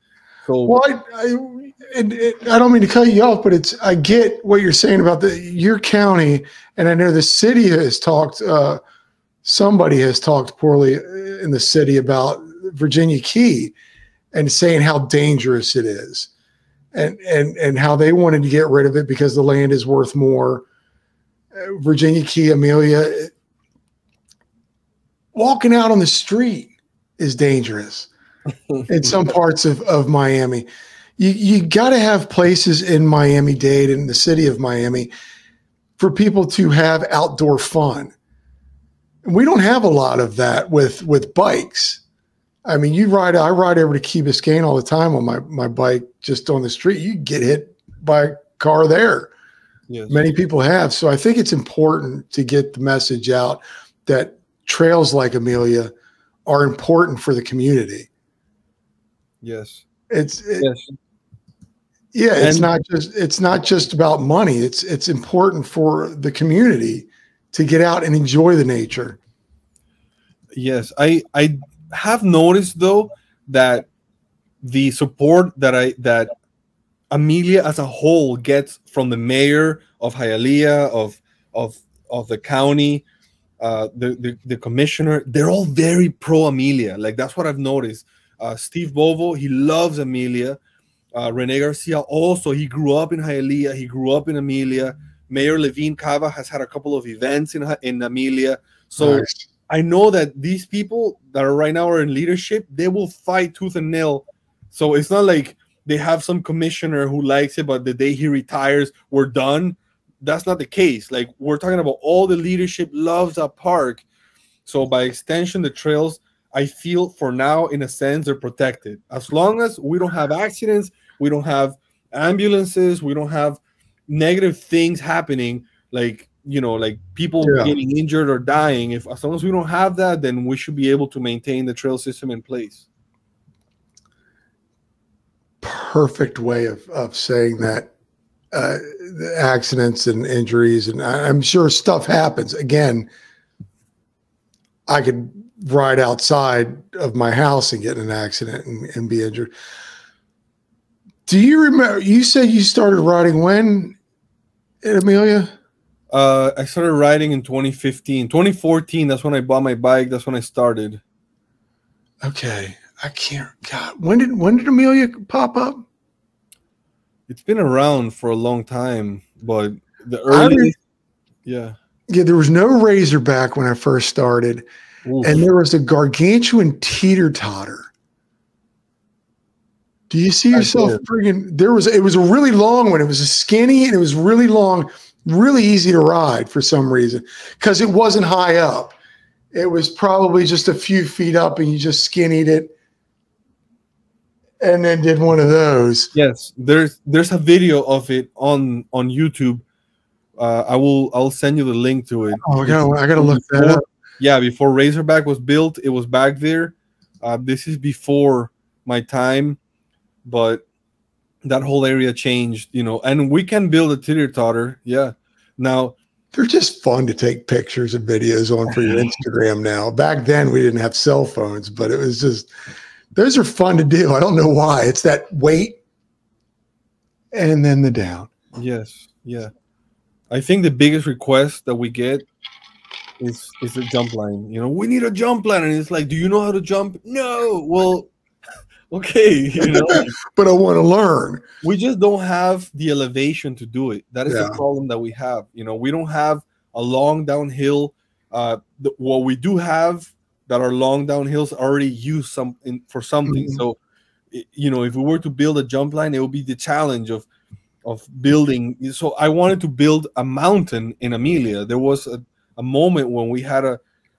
So, Well, I, I, it, it, I don't mean to cut you off, but it's I get what you're saying about the your county, and I know the city has talked. Uh, somebody has talked poorly in the city about Virginia Key, and saying how dangerous it is. and and and how they wanted to get rid of it because the land is worth more. Virginia Key, Amelia, walking out on the street is dangerous in some parts of, of Miami. You you got to have places in Miami Dade in the city of Miami for people to have outdoor fun. We don't have a lot of that with with bikes. I mean, you ride. I ride over to Key Biscayne all the time on my my bike, just on the street. You get hit by a car there. Yes. Many people have. So I think it's important to get the message out that trails like Amelia are important for the community. Yes. It's it, yes. Yeah, and, it's not just it's not just about money. It's it's important for the community to get out and enjoy the nature. Yes, I I have noticed though that the support that I that Amelia as a whole gets from the mayor of Hialeah of of of the county, uh, the, the the commissioner, they're all very pro Amelia. Like that's what I've noticed. Uh, Steve Bovo, he loves Amelia. Uh, Rene Garcia also, he grew up in Hialeah. He grew up in Amelia. Mayor Levine Cava has had a couple of events in in Amelia. So nice. I know that these people that are right now are in leadership, they will fight tooth and nail. So it's not like they have some commissioner who likes it, but the day he retires, we're done. That's not the case. Like we're talking about all the leadership loves a park. So by extension, the trails, I feel for now, in a sense, they're protected. As long as we don't have accidents, we don't have ambulances, we don't have negative things happening, like you know, like people yeah. getting injured or dying. If as long as we don't have that, then we should be able to maintain the trail system in place. Perfect way of, of saying that. Uh, accidents and injuries, and I'm sure stuff happens. Again, I could ride outside of my house and get in an accident and, and be injured. Do you remember? You said you started riding when Amelia? Uh, I started riding in 2015. 2014, that's when I bought my bike. That's when I started. Okay. I can't God. When did when did Amelia pop up? It's been around for a long time, but the early yeah. Yeah, there was no razorback when I first started. Oof. And there was a gargantuan teeter totter. Do you see yourself friggin' there was it was a really long one. It was a skinny and it was really long really easy to ride for some reason because it wasn't high up. It was probably just a few feet up, and you just skinnied it, and then did one of those. Yes, there's there's a video of it on on YouTube. Uh, I will I'll send you the link to it. Oh, I gotta, I gotta look before, that up. Yeah, before Razorback was built, it was back there. Uh, this is before my time, but that whole area changed, you know, and we can build a teeter totter. Yeah. Now they're just fun to take pictures and videos on for your Instagram now. Back then we didn't have cell phones, but it was just those are fun to do. I don't know why. It's that weight and then the down. Yes. Yeah. I think the biggest request that we get is is a jump line. You know, we need a jump line. And it's like, do you know how to jump? No. Well, okay, you know. but I want to learn. We just don't have the elevation to do it. That is yeah. the problem that we have. You know, we don't have a long downhill. Uh, the, what we do have that are long downhills already used some in, for something. Mm-hmm. So, you know, if we were to build a jump line, it would be the challenge of of building. So I wanted to build a mountain in Amelia. There was a, a moment when we had a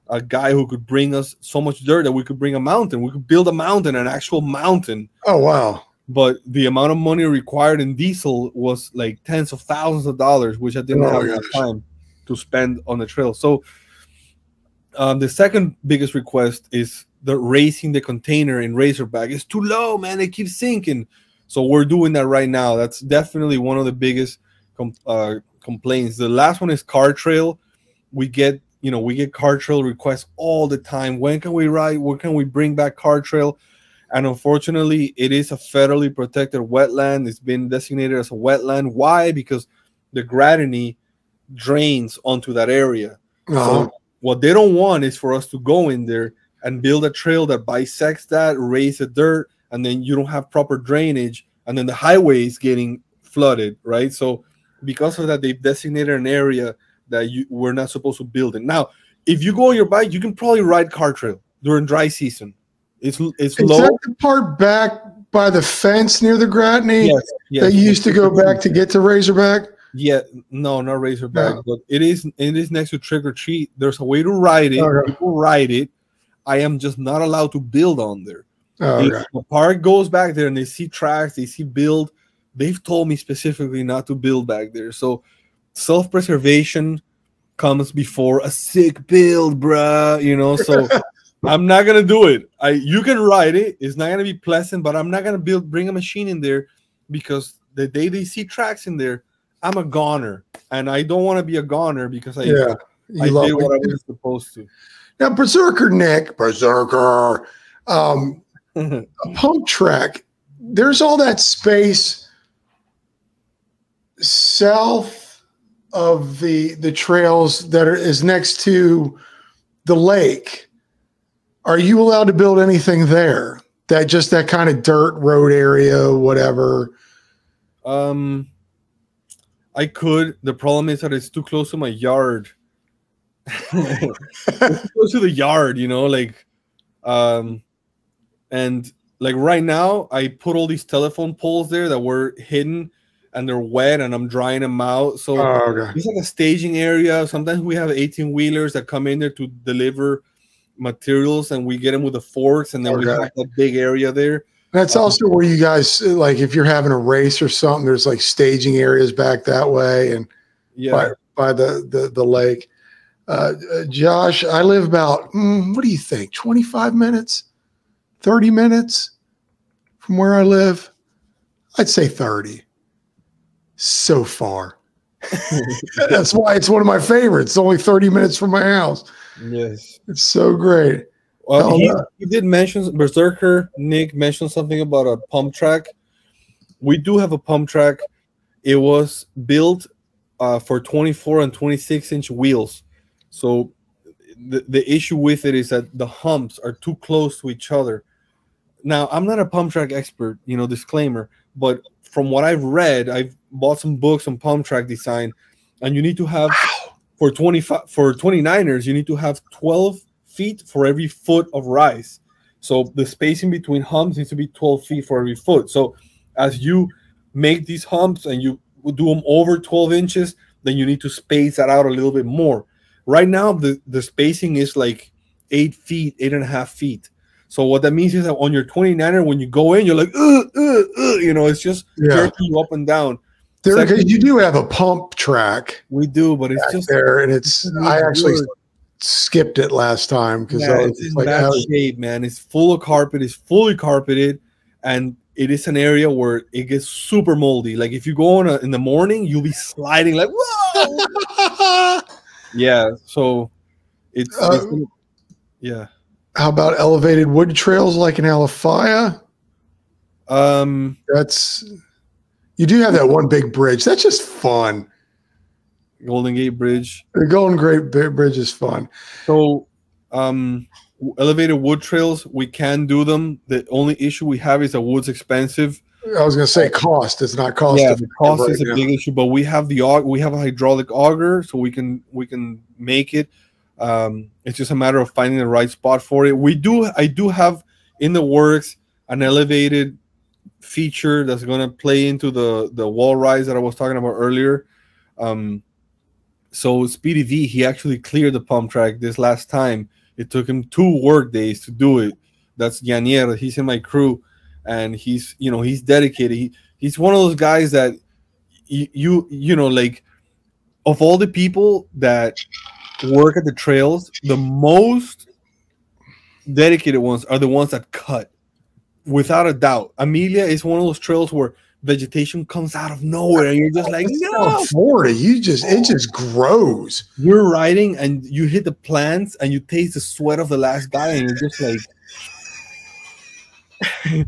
a guy who could bring us so much dirt that we could bring a mountain. We could build a mountain, an actual mountain. Oh wow! But the amount of money required in diesel was like tens of thousands of dollars, which I didn't oh, have time to spend on the trail. So um, the second biggest request is the raising the container in Razorback. It's too low, man. It keeps sinking. So we're doing that right now. That's definitely one of the biggest com- uh, complaints. The last one is car trail. We get you know we get car trail requests all the time when can we ride when can we bring back car trail and unfortunately it is a federally protected wetland it's been designated as a wetland why because the Gratigny drains onto that area uh-huh. so what they don't want is for us to go in there and build a trail that bisects that raise the dirt and then you don't have proper drainage and then the highway is getting flooded, right? So because of that, they've designated an area that you we're not supposed to build it. Now, if you go on your bike, you can probably ride car trail during dry season. It's it's Is low. that the part back by the fence near the Gratigny Yes, yes. that you used to go back to get to Razorback? Yeah, no, not Razorback, No. but it is it is next to Trick or Treat. There's a way to ride it. Okay. People ride it. I am just not allowed to build on there. Oh, If the park goes back there and they see tracks, they see build, they've told me specifically not to build back there. So self-preservation comes before a sick build, bruh. You know, so I'm not gonna do it. I you can ride it, it's not gonna be pleasant, but I'm not gonna build bring a machine in there because the day they see tracks in there, I'm a goner. And I don't want to be a goner because I, Yeah. I did what I was supposed to. Now, Berserker Nick, Berserker, um, a pump track, there's all that space south of the the trails that are is next to the lake. Are you allowed to build anything there? That just that kind of dirt road area, whatever. Um, I could. The problem is that it's too close to my yard. It's close to the yard, you know, like, um, and like right now, I put all these telephone poles there that were hidden, and they're wet, and I'm drying them out. So Oh, okay. it's like a staging area. Sometimes we have 18 wheelers that come in there to deliver materials, and we get them with the forks, and then we have that big area there. That's also where you guys like if you're having a race or something. There's like staging areas back that way, and Yeah. by, by the, the, the lake. Uh, uh, Josh, I live about, mm, what do you think, 25 minutes, 30 minutes from where I live? I'd say 30. So far. That's why it's one of my favorites. It's only 30 minutes from my house. Yes. It's so great. Well, Oh, he, he did mention Berserker. Nick mentioned something about a pump track. We do have a pump track. It was built uh, for 24 and 26 inch wheels. So the, the issue with it is that the humps are too close to each other. Now, I'm not a pump track expert, you know, disclaimer, but from what I've read, I've bought some books on pump track design, and you need to have for 25 for 29ers, you need to have 12 feet for every foot of rise. So the spacing between humps needs to be 12 feet for every foot. So as you make these humps and you do them over 12 inches, then you need to space that out a little bit more. Right now, the, the spacing is like eight feet, eight and a half feet. So what that means is that on your 29er, when you go in, you're like, you know, it's just Yeah. jerking you up and down. There, Second- because you do have a pump track We do, but it's just there, and it's, I actually. Skipped it last time because Yeah, it's in like, bad shape, man. It's full of carpet. It's fully carpeted, and it is an area where it gets super moldy. Like if you go on a, in the morning, you'll be sliding like whoa. yeah. So it's, it's Uh, gonna- yeah. How about elevated wood trails like in Alafaya? Um. That's you do have that one big bridge. That's just fun. Golden Gate Bridge. The Golden Gate Bridge is fun. So, um, elevated wood trails, we can do them. The only issue we have is that wood's expensive. I was going to say cost. It's not cost. yeah, the cost right is a now. big issue, but we have the aug- we have a hydraulic auger, so we can we can make it. Um, it's just a matter of finding the right spot for it. We do I do have in the works an elevated feature that's going to play into the the wall rise that I was talking about earlier. Um, so Speedy V he actually cleared the pump track this last time. It took him two work days to do it. That's Yanier. He's in my crew, and he's you know he's dedicated. He, he's one of those guys that you you, you know like of all the people that work at the trails, the most dedicated ones are the ones that cut, without a doubt. Amelia is one of those trails where vegetation comes out of nowhere, and you're just like, no. Florida, you just it just grows. You're riding and you hit the plants and you taste the sweat of the last guy, and you're just like.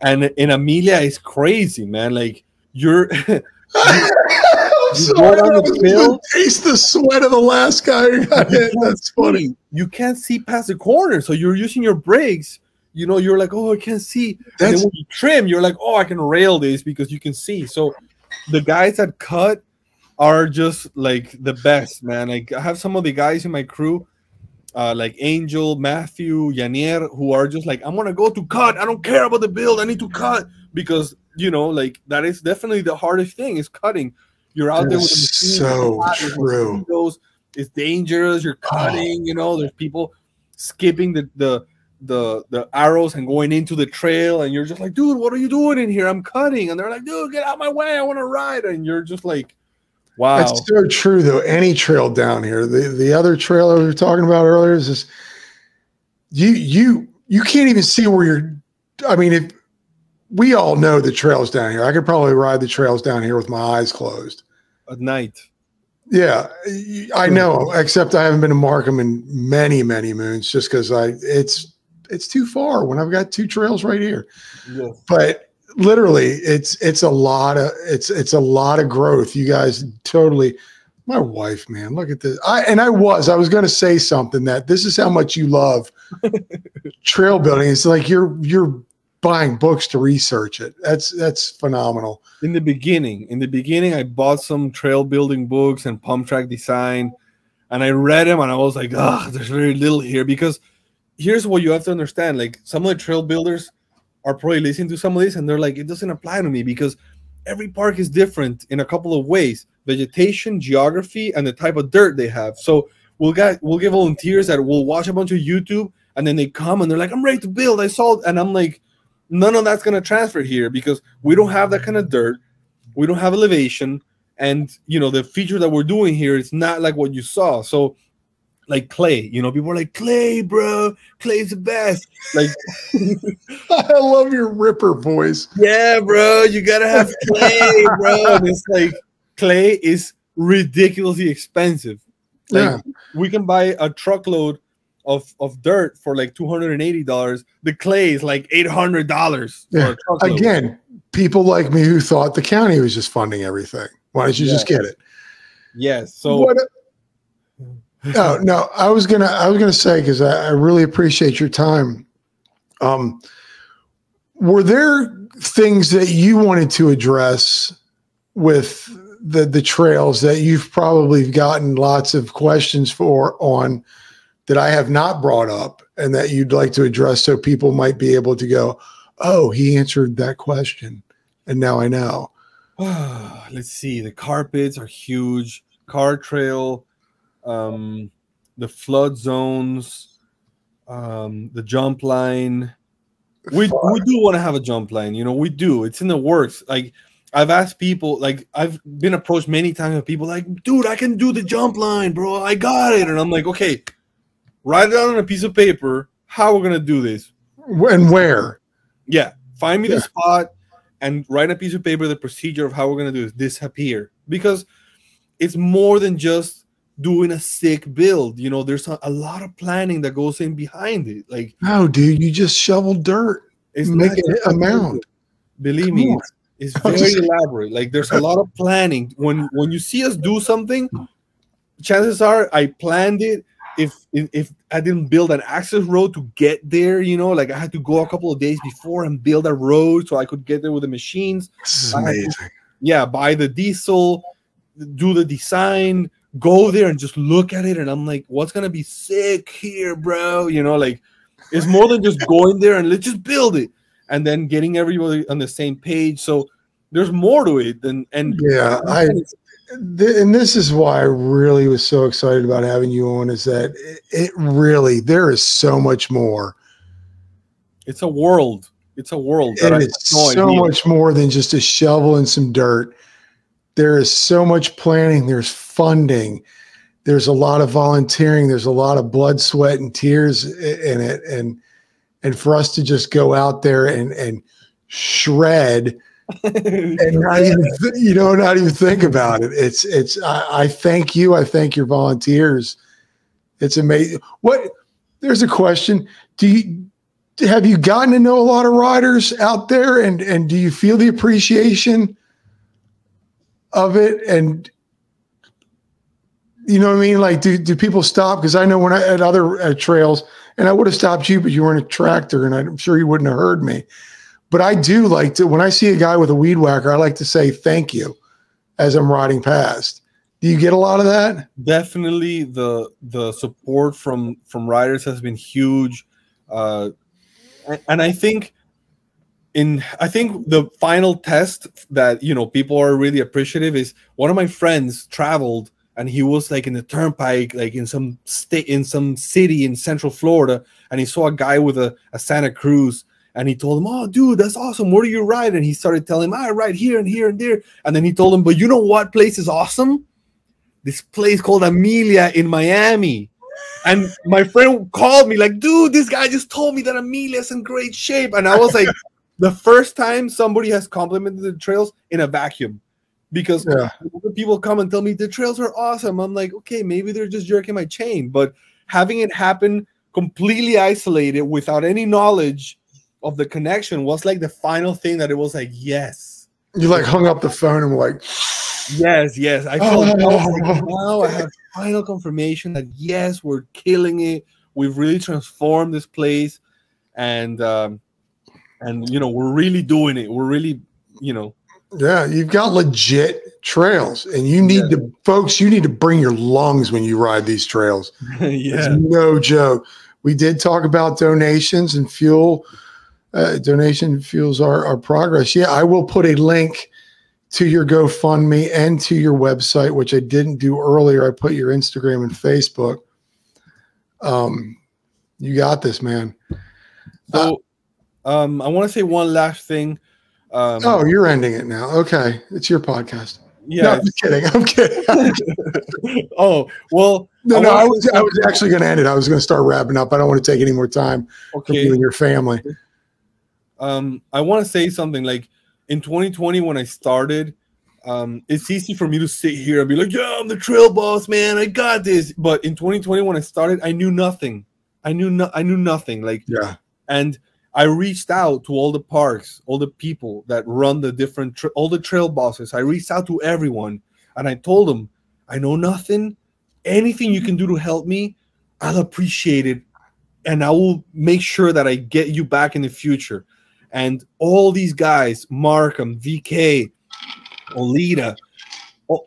and in Amelia, it's crazy, man. Like you're You go down I the gonna taste the sweat of the last guy who got you hit. can't That's funny. You can't see past the corner, so you're using your brakes. You know, you're like, oh, I can't see. And then when you trim, you're like, oh, I can rail this because you can see. So the guys that cut are just like the best, man. Like I have some of the guys in my crew, uh, like Angel, Matthew, Yanier, who are just like, I'm gonna go to cut. I don't care about the build. I need to cut because you know, like that is definitely the hardest thing is cutting. You're out there with machine, so there's true. It's dangerous. You're cutting. You know, there's people skipping the the the the arrows and going into the trail, and you're just like, dude, what are you doing in here? I'm cutting, and they're like, dude, get out of my way. I want to ride, and you're just like, wow. That's so true, though. Any trail down here, the the other trail we were talking about earlier is this. You you you can't even see where you're. I mean, if we all know the trails down here, I could probably ride the trails down here with my eyes closed. At night. Yeah, I know. Except I haven't been to Markham in many many moons, just because I it's it's too far when I've got two trails right here. But literally, it's it's a lot of it's it's a lot of growth. You guys totally. My wife, man, look at this. I and I was I was going to say something that this is how much you love trail building. It's like you're you're buying books to research it. That's that's phenomenal. in the beginning in the beginning i bought some trail building books and pump track design and i read them and i was like ah there's very little here because here's what you have to understand like some of the trail builders are probably listening to some of this and they're like it doesn't apply to me because every park is different in a couple of ways vegetation geography and the type of dirt they have. So we'll get we'll get volunteers that will watch a bunch of youtube and then they come and they're like i'm ready to build i saw it and i'm like none of that's going to transfer here because we don't have that kind of dirt we don't have elevation and you know the feature that we're doing here is not like what you saw. So like clay you know people are like clay bro clay's the best like I love your ripper voice. yeah bro you gotta have clay bro and it's like clay is ridiculously expensive like Yeah. we can buy a truckload of, of dirt for like $280 the clay is like $800 for Yeah. a. Again, people like me who thought the county was just funding everything. Why don't you just get it? yes so What- no, no. I was gonna, I was gonna say because I, I really appreciate your time. Um, were there things that you wanted to address with the the trails that you've probably gotten lots of questions for on that I have not brought up and that you'd like to address so people might be able to go, oh, he answered that question, and now I know. let's see the carpets are huge car trail um the flood zones um the jump line we, we do want to have a jump line you know we do it's in the works like i've asked people like i've been approached many times with people like dude i can do the jump line bro i got it and i'm like okay write it down on a piece of paper how we're gonna do this And where? yeah, find me Yeah. the spot and write a piece of paper the procedure of how we're gonna do this. Disappear because it's more than just doing a sick build. You know, there's a, a lot of planning that goes in behind it. Like No, dude, you just shovel dirt. it's Make not it a mound. Believe Come me, on. it's, it's very just- elaborate. Like there's a lot of planning. When when you see us do something, chances are I planned it. If, if if I didn't build an access road to get there, you know, like I had to go a couple of days before and build a road so I could get there with the machines. This is had to- amazing. Yeah, buy the diesel, do the design, go there and just look at it. And I'm like, what's gonna be sick here, bro? You know, like it's more than just going there and let's just build it and then getting everybody on the same page. So there's more to it than and Yeah, I and this is why I really was so excited about having you on is that it, really there is so much more. it's a world. It's a world. that It I is no so idea. much more than just a shovel and some dirt. There is so much planning, there's funding, there's a lot of volunteering, there's a lot of blood, sweat, and tears in it. And and for us to just go out there and and shred and not even th- you know not even think about it. It's it's I, I thank you i thank your volunteers. It's amazing what there's a question. Do you have you gotten to know a lot of riders out there? And and do you feel the appreciation of it and you know what I mean? Like, do do people stop? Because I know when I at other uh, trails, and I would have stopped you, but you were in a tractor, and I'm sure you wouldn't have heard me. But I do like to when I see a guy with a weed whacker, I like to say thank you as I'm riding past. Do you get a lot of that? Definitely, the the support from from riders has been huge, uh, and I think in I think the final test that you know people are really appreciative is one of my friends traveled and he was like in the turnpike, like in some state in some city in Central Florida, and he saw a guy with a, a Santa Cruz and he told him, "Oh, dude, that's awesome. Where do you ride?" And he started telling him, "I ride here and here and there." And then he told him, "But you know what place is awesome? This place called Amelia in Miami." And my friend called me like, "Dude, this guy just told me that Amelia's in great shape." And I was like, "The first time somebody has complimented the trails in a vacuum." Because yeah. people come and tell me the trails are awesome. I'm like, okay, maybe they're just jerking my chain. But having it happen completely isolated without any knowledge of the connection was like the final thing that it was like, yes. You like hung up the phone and were like, yes, yes. I felt like, now I have final confirmation that yes, we're killing it. We've really transformed this place, and um, and you know we're really doing it. We're really, you know. Yeah, you've got legit trails, and you need yeah. to, folks. You need to bring your lungs when you ride these trails. yeah, it's no joke. We did talk about donations and fuel uh, donation fuels our, our progress. Yeah, I will put a link to your GoFundMe and to your website, which I didn't do earlier. I put your Instagram and Facebook. Um, you got this, man. So, uh, um, I want to say one last thing. Um, oh, you're ending it now. Okay, it's your podcast. Yeah, no, I'm kidding. I'm kidding. oh well, no, I no. I was I was actually going to end it. I was going to start wrapping up. I don't want to take any more time okay. from you and your family um, I want to say something like in 2020 when I started, um, it's easy for me to sit here and be like, "Yeah, I'm the trail boss, man. I got this." But in 2020 when I started, I knew nothing. I knew no, I knew nothing. Like yeah, and I reached out to all the parks, all the people that run the different, tra- all the trail bosses. I reached out to everyone, and I told them, "I know nothing. Anything you can do to help me, I'll appreciate it, and I will make sure that I get you back in the future." And all these guys, Markham, VK, Oleta,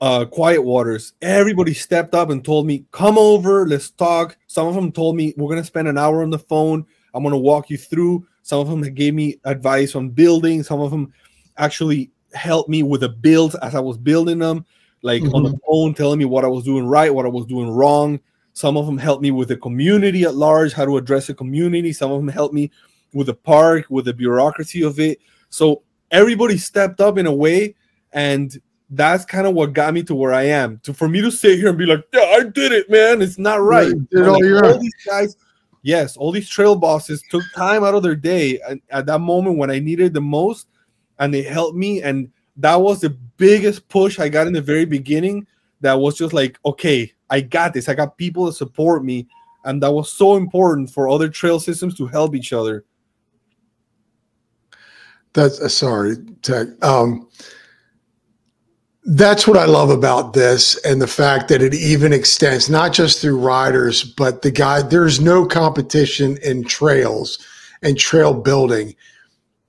uh, Quiet Waters, everybody stepped up and told me, come over, let's talk. Some of them told me, we're going to spend an hour on the phone. I'm going to walk you through. Some of them gave me advice on building. Some of them actually helped me with the builds as I was building them, like mm-hmm. on the mm-hmm. phone, telling me what I was doing right, what I was doing wrong. Some of them helped me with the community at large, how to address the community. Some of them helped me with the park, with the bureaucracy of it. So everybody stepped up in a way, and that's kind of what got me to where I am. To for me to sit here and be like, "Yeah, I did it, man," it's not right. Did all, like, all these guys, yes, all these trail bosses took time out of their day at, at that moment when I needed the most, and they helped me. And that was the biggest push I got in the very beginning. That was just like, okay, I got this. I got people to support me, and that was so important for other trail systems to help each other that's uh, sorry, Tech. Um, that's what I love about this, and the fact that it even extends not just through riders, but the guy. There's no competition in trails and trail building.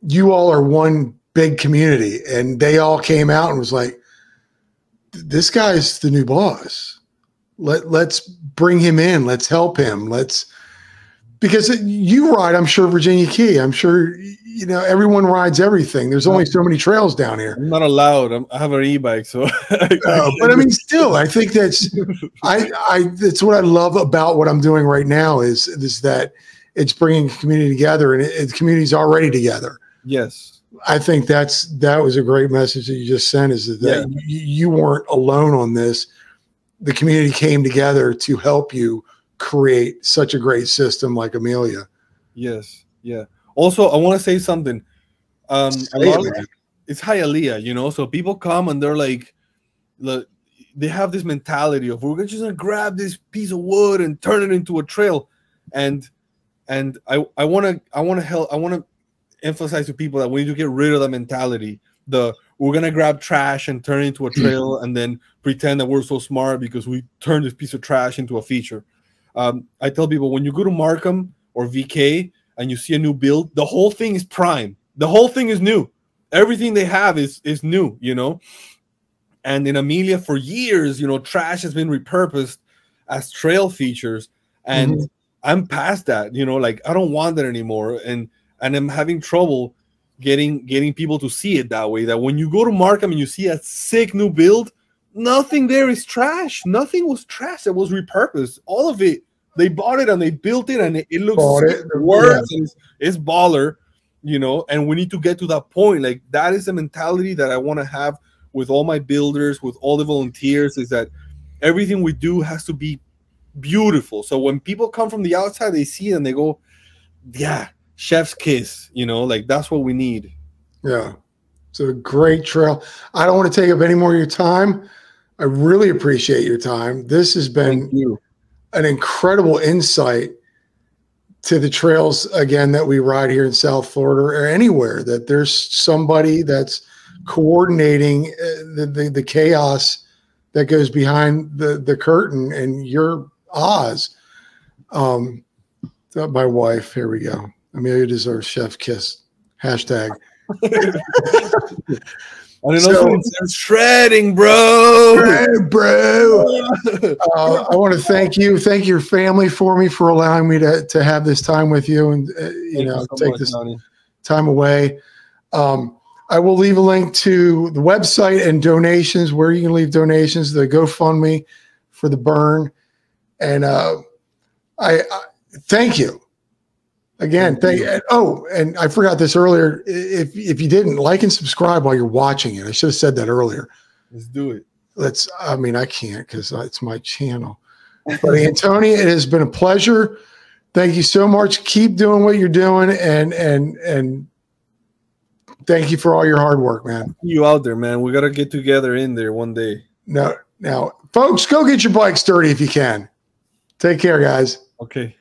You all are one big community, and they all came out and was like, "This guy's the new boss. Let let's bring him in. Let's help him. Let's." Because you ride, I'm sure Virginia Key. I'm sure you know, everyone rides everything. There's only so many trails down here. I'm not allowed. I'm, i have an e-bike, so. uh, but I mean, still, I think that's, I, I, that's what I love about what I'm doing right now is, is that it's bringing community together, and it, the community's already together. Yes. I think that's that was a great message that you just sent. Is that yeah. you, you weren't alone on this. The community came together to help you create such a great system like Amelia. Yes. Yeah. Also, I want to say something. Um, a lot of, it's Hialeah, you know. So people come and they're like, look, they have this mentality of we're just gonna grab this piece of wood and turn it into a trail, and and I I want to I want to help I want to emphasize to people that we need to get rid of that mentality. The we're gonna grab trash and turn it into a trail and then pretend that we're so smart because we turned this piece of trash into a feature. Um, I tell people when you go to Markham or VK and you see a new build, the whole thing is prime. The whole thing is new. Everything they have is is new, you know. And in Amelia, for years, you know, trash has been repurposed as trail features, and mm-hmm. I'm past that. You know, like I don't want that anymore, and and I'm having trouble getting getting people to see it that way. That when you go to Markham and you see a sick new build, nothing there is trash. Nothing was trash. It was repurposed. All of it. They bought it and they built it, and it, it looks it. worse. Yeah. It's, it's baller, you know. And we need to get to that point. Like that is the mentality that I want to have with all my builders, with all the volunteers, is that everything we do has to be beautiful. So when people come from the outside, they see it and they go, "Yeah, chef's kiss." You know, like that's what we need. Yeah, it's a great trail. I don't want to take up any more of your time. I really appreciate your time. This has been an incredible insight to the trails again that we ride here in South Florida or anywhere. That there's somebody that's coordinating uh, the, the, the chaos that goes behind the the curtain and your Oz. Um, my wife. Here we go. Amelia deserves chef kiss. Hashtag. I don't know so, shredding, bro. Shred, bro. uh, I want to thank you, thank your family for me for allowing me to to have this time with you and uh, you thank know you so take much, this Johnny. time away. Um, I will leave a link to the website and donations where you can leave donations, the GoFundMe for the burn. And uh, I, I thank you again. Thank you. Oh, and I forgot this earlier. If if you didn't like and subscribe while you're watching it, I should have said that earlier. Let's do it. Let's. I mean, I can't because it's my channel. But Antonio, it has been a pleasure. Thank you so much. Keep doing what you're doing, and and and thank you for all your hard work, man. You out there, man. We got to get together in there one day. No, now, folks, go get your bike dirty if you can. Take care, guys. Okay.